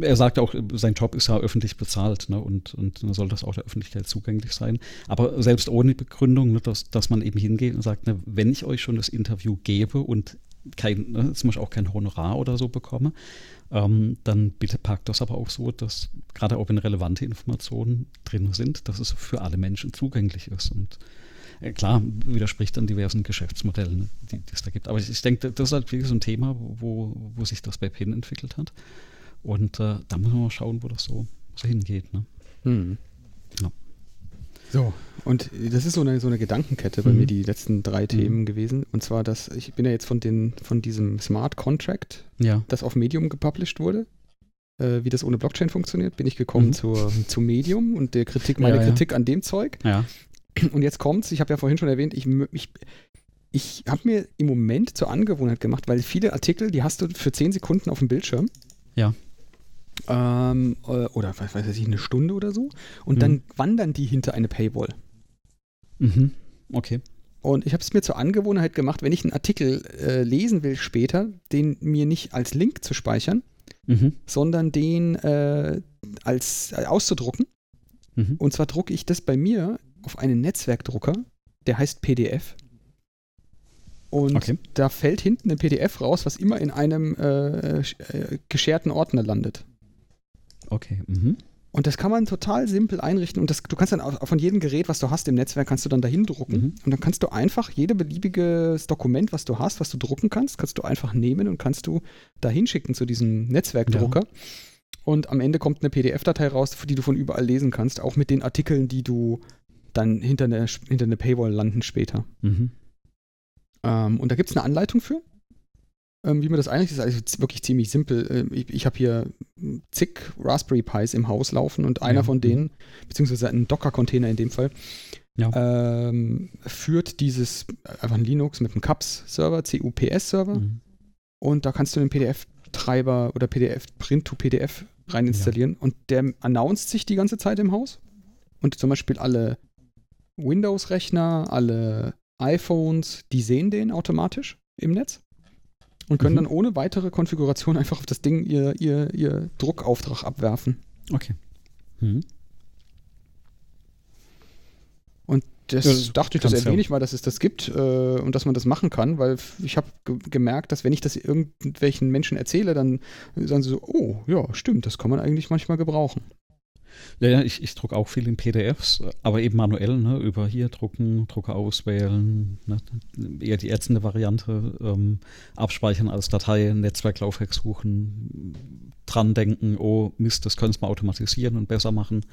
Er sagt auch, sein Job ist ja öffentlich bezahlt ne? und, und soll das auch der Öffentlichkeit zugänglich sein. Aber selbst ohne Begründung, ne, dass, dass man eben hingeht und sagt, ne, wenn ich euch schon das Interview gebe und kein, ne, zum Beispiel auch kein Honorar oder so bekomme, ähm, dann bitte packt das aber auch so, dass gerade auch wenn relevante Informationen drin sind, dass es für alle Menschen zugänglich ist. Und äh, klar, widerspricht dann diversen Geschäftsmodellen, die, die es da gibt. Aber ich, ich denke, das ist halt wirklich so ein Thema, wo, wo sich das bei PIN entwickelt hat. Und äh, da müssen wir mal schauen, wo das so, so hingeht. Ne? Hm. Ja. So, und das ist so eine, so eine Gedankenkette bei mhm. mir, die letzten drei mhm. Themen gewesen. Und zwar, dass ich bin ja jetzt von, den, von diesem Smart Contract, ja. das auf Medium gepublished wurde, äh, wie das ohne Blockchain funktioniert, bin ich gekommen mhm. zur, zu Medium und der Kritik, meine ja, Kritik an dem Zeug. Ja. Und jetzt kommt's, ich habe ja vorhin schon erwähnt, ich, ich, ich habe mir im Moment zur Angewohnheit gemacht, weil viele Artikel, die hast du für zehn Sekunden auf dem Bildschirm. Ja. Ähm, äh, oder was weiß ich, eine Stunde oder so. Und mhm. dann wandern die hinter eine Paywall. Mhm. Okay. Und ich habe es mir zur Angewohnheit gemacht, wenn ich einen Artikel äh, lesen will später, den mir nicht als Link zu speichern, mhm. sondern den äh, als äh, auszudrucken. Mhm. Und zwar drucke ich das bei mir auf einen Netzwerkdrucker, der heißt PDF. Und okay. da fällt hinten ein PDF raus, was immer in einem äh, äh, gescherten Ordner landet. Okay. Mhm. Und das kann man total simpel einrichten und das, du kannst dann auch von jedem Gerät, was du hast im Netzwerk, kannst du dann dahin drucken mhm. und dann kannst du einfach jede beliebiges Dokument, was du hast, was du drucken kannst, kannst du einfach nehmen und kannst du dahin schicken zu diesem Netzwerkdrucker. Ja. Und am Ende kommt eine PDF-Datei raus, die du von überall lesen kannst, auch mit den Artikeln, die du dann hinter eine, hinter eine Paywall landen später. Mhm. Ähm, und da gibt es eine Anleitung für wie man das eigentlich ist, also wirklich ziemlich simpel. Ähm, ich, ich habe hier zig Raspberry Pis im Haus laufen und einer ja. von denen, beziehungsweise ein Docker-Container in dem Fall, ja. ähm, führt dieses einfach ein Linux mit einem CUPS-Server, CUPS-Server. Mhm. Und da kannst du den PDF-Treiber oder PDF, Print to PDF rein installieren. Ja. Und der announced sich die ganze Zeit im Haus. Und zum Beispiel alle Windows-Rechner, alle iPhones, die sehen den automatisch im Netz und können mhm. dann ohne weitere Konfiguration einfach auf das Ding ihr, ihr, ihr Druckauftrag abwerfen. Okay. Mhm. Und das, ja, das dachte ich, das erwähne ich mal, dass es das gibt äh, und dass man das machen kann, weil ich habe gemerkt, dass wenn ich das irgendwelchen Menschen erzähle, dann sagen sie so, oh, ja, stimmt, das kann man eigentlich manchmal gebrauchen. Ja, ich, ich drucke auch viel in PDFs, aber eben manuell, ne, über hier drucken, Drucker auswählen, ne, eher die ätzende Variante, ähm, abspeichern als Datei, Netzwerklaufwerk suchen, dran denken, oh Mist, das können wir automatisieren und besser machen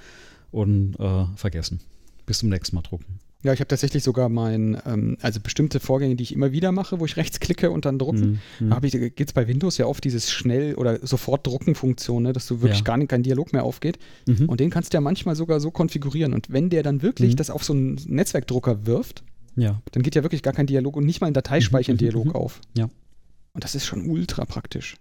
und äh, vergessen. Bis zum nächsten Mal drucken. Ja, ich habe tatsächlich sogar mein, ähm, also bestimmte Vorgänge, die ich immer wieder mache, wo ich rechts klicke und dann drucken. Mhm. Da geht es bei Windows ja oft dieses schnell oder sofort drucken Funktion, ne, dass du wirklich ja. gar nicht kein Dialog mehr aufgeht. Mhm. Und den kannst du ja manchmal sogar so konfigurieren. Und wenn der dann wirklich mhm. das auf so einen Netzwerkdrucker wirft, ja. dann geht ja wirklich gar kein Dialog und nicht mal ein Dateispeichern-Dialog mhm. [laughs] auf. Ja. Und das ist schon ultra praktisch.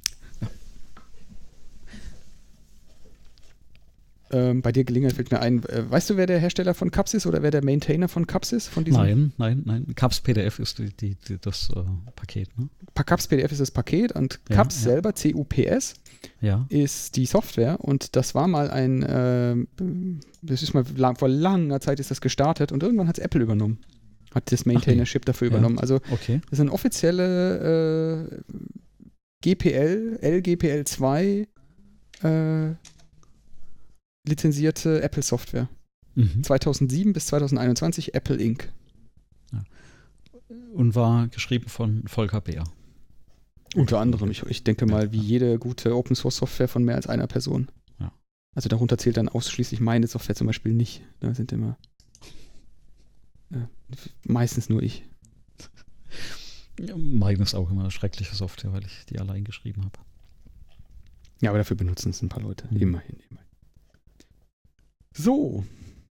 Ähm, bei dir Gelegenheit fällt mir ein. Äh, weißt du, wer der Hersteller von Cups ist oder wer der Maintainer von Cups ist? Von diesem? Nein, nein, nein. Cups PDF ist die, die, die das äh, Paket. Ne? Cups PDF ist das Paket und ja, Cups ja. selber, CUPS, ja. ist die Software und das war mal ein, äh, das ist mal lang, vor langer Zeit ist das gestartet und irgendwann hat es Apple übernommen. Hat das Maintainership nee. dafür übernommen. Also okay. das ist eine offizielle äh, GPL, LGPL 2 äh, lizenzierte Apple-Software. Mhm. 2007 bis 2021 Apple Inc. Ja. Und war geschrieben von Volker Bär. Unter anderem. Ich, ich denke mal, wie jede gute Open-Source-Software von mehr als einer Person. Ja. Also darunter zählt dann ausschließlich meine Software zum Beispiel nicht. Da sind immer äh, meistens nur ich. Meine ist auch immer schreckliche Software, weil ich die allein geschrieben habe. Ja, aber dafür benutzen es ein paar Leute. Mhm. Immerhin, immerhin. So,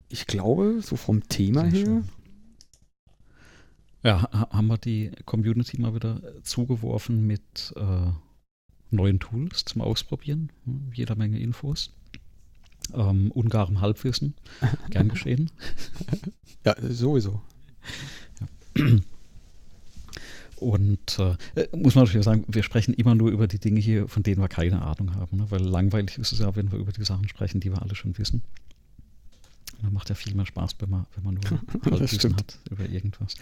ich glaube, so vom Thema Sehr her. Schön. Ja, haben wir die Community mal wieder zugeworfen mit äh, neuen Tools zum Ausprobieren. Hm, jeder Menge Infos. Ähm, ungarem Halbwissen. [laughs] Gern geschehen. ja, sowieso. Ja. Und äh, muss man natürlich sagen, wir sprechen immer nur über die Dinge hier, von denen wir keine Ahnung haben. Ne? Weil langweilig ist es ja, wenn wir über die Sachen sprechen, die wir alle schon wissen. Das macht ja viel mehr Spaß, wenn man, wenn man nur [laughs] Wissen hat über irgendwas.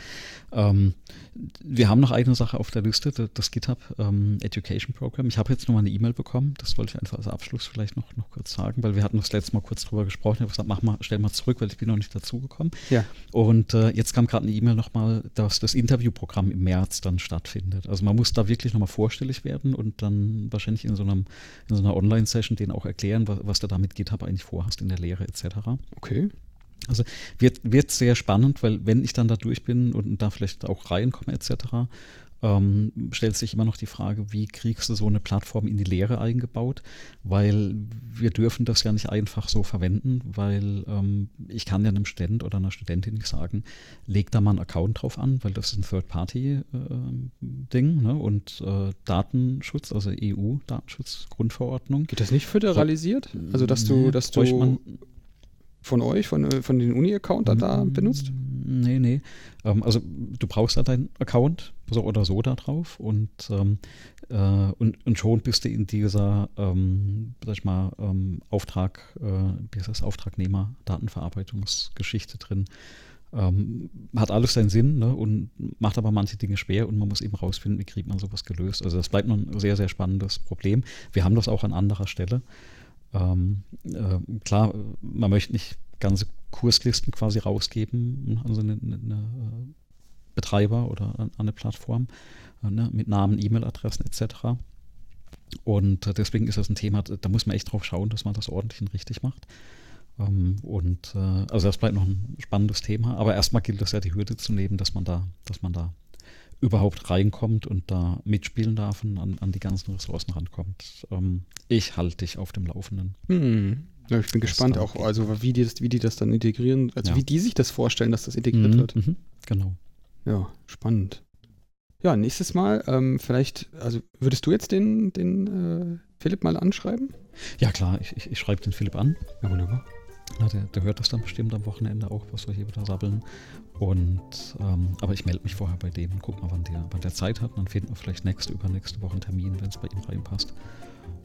Ähm, wir haben noch eine Sache auf der Liste, das GitHub ähm, Education Program. Ich habe jetzt noch mal eine E-Mail bekommen, das wollte ich einfach als Abschluss vielleicht noch, noch kurz sagen, weil wir hatten das letzte Mal kurz drüber gesprochen. Ich habe gesagt, mach mal, stell mal zurück, weil ich bin noch nicht dazugekommen. Ja. Und äh, jetzt kam gerade eine E-Mail nochmal, dass das Interviewprogramm im März dann stattfindet. Also man muss da wirklich nochmal vorstellig werden und dann wahrscheinlich in so, einem, in so einer Online-Session denen auch erklären, was, was du da mit GitHub eigentlich vorhast in der Lehre etc. Okay. Also wird, wird sehr spannend, weil wenn ich dann da durch bin und da vielleicht auch reinkomme etc., ähm, stellt sich immer noch die Frage, wie kriegst du so eine Plattform in die Lehre eingebaut? Weil wir dürfen das ja nicht einfach so verwenden, weil ähm, ich kann ja einem Student oder einer Studentin nicht sagen, leg da mal einen Account drauf an, weil das ist ein Third-Party-Ding äh, ne? und äh, Datenschutz, also EU-Datenschutzgrundverordnung. Geht das nicht föderalisiert? Also dass du, dass du von euch, von, äh, von den Uni-Account da, da mm, benutzt? Nee, nee. Ähm, also du brauchst da deinen Account so oder so da drauf und, ähm, äh, und, und schon bist du in dieser, ähm, sag ich mal, ähm, Auftrag, äh, wie heißt das, Auftragnehmer-Datenverarbeitungsgeschichte drin. Ähm, hat alles seinen Sinn ne, und macht aber manche Dinge schwer und man muss eben rausfinden, wie kriegt man sowas gelöst. Also das bleibt noch ein sehr, sehr spannendes Problem. Wir haben das auch an anderer Stelle. Ähm, äh, klar, man möchte nicht ganze Kurslisten quasi rausgeben, also eine, eine, eine äh, Betreiber oder an, eine Plattform äh, ne, mit Namen, E-Mail-Adressen etc. Und äh, deswegen ist das ein Thema, da muss man echt drauf schauen, dass man das ordentlich und richtig macht. Ähm, und also das bleibt noch ein spannendes Thema, aber erstmal gilt es ja die Hürde zu nehmen, dass man da, dass man da überhaupt reinkommt und da mitspielen darf und an, an die ganzen Ressourcen rankommt. Ähm, ich halte dich auf dem Laufenden. Hm. Ja, ich bin gespannt auch, also wie die, das, wie die das dann integrieren, also ja. wie die sich das vorstellen, dass das integriert mhm, wird. Mhm, genau. Ja, spannend. Ja, nächstes Mal, ähm, vielleicht, also würdest du jetzt den, den äh, Philipp mal anschreiben? Ja, klar, ich, ich, ich schreibe den Philipp an. Ja, wunderbar. Na, der, der, hört das dann bestimmt am Wochenende auch, was wir hier wieder sabbeln. Und ähm, aber ich melde mich vorher bei dem und guck mal, wann der, wann der Zeit hat. Und dann finden wir vielleicht nächste, übernächste Woche einen Termin, wenn es bei ihm reinpasst.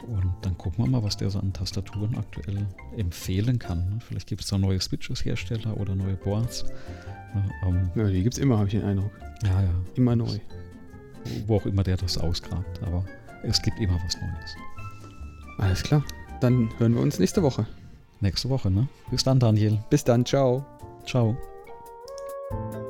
Und dann gucken wir mal, was der so an Tastaturen aktuell empfehlen kann. Ne? Vielleicht gibt es da neue Switches-Hersteller oder neue Boards. Ähm, ja, die gibt es immer, habe ich den Eindruck. Ja, ja. Immer neu. Wo auch immer der das ausgrabt. Aber es gibt immer was Neues. Alles klar. Dann hören wir uns nächste Woche. Nächste Woche, ne? Bis dann, Daniel. Bis dann, ciao. Ciao. うん。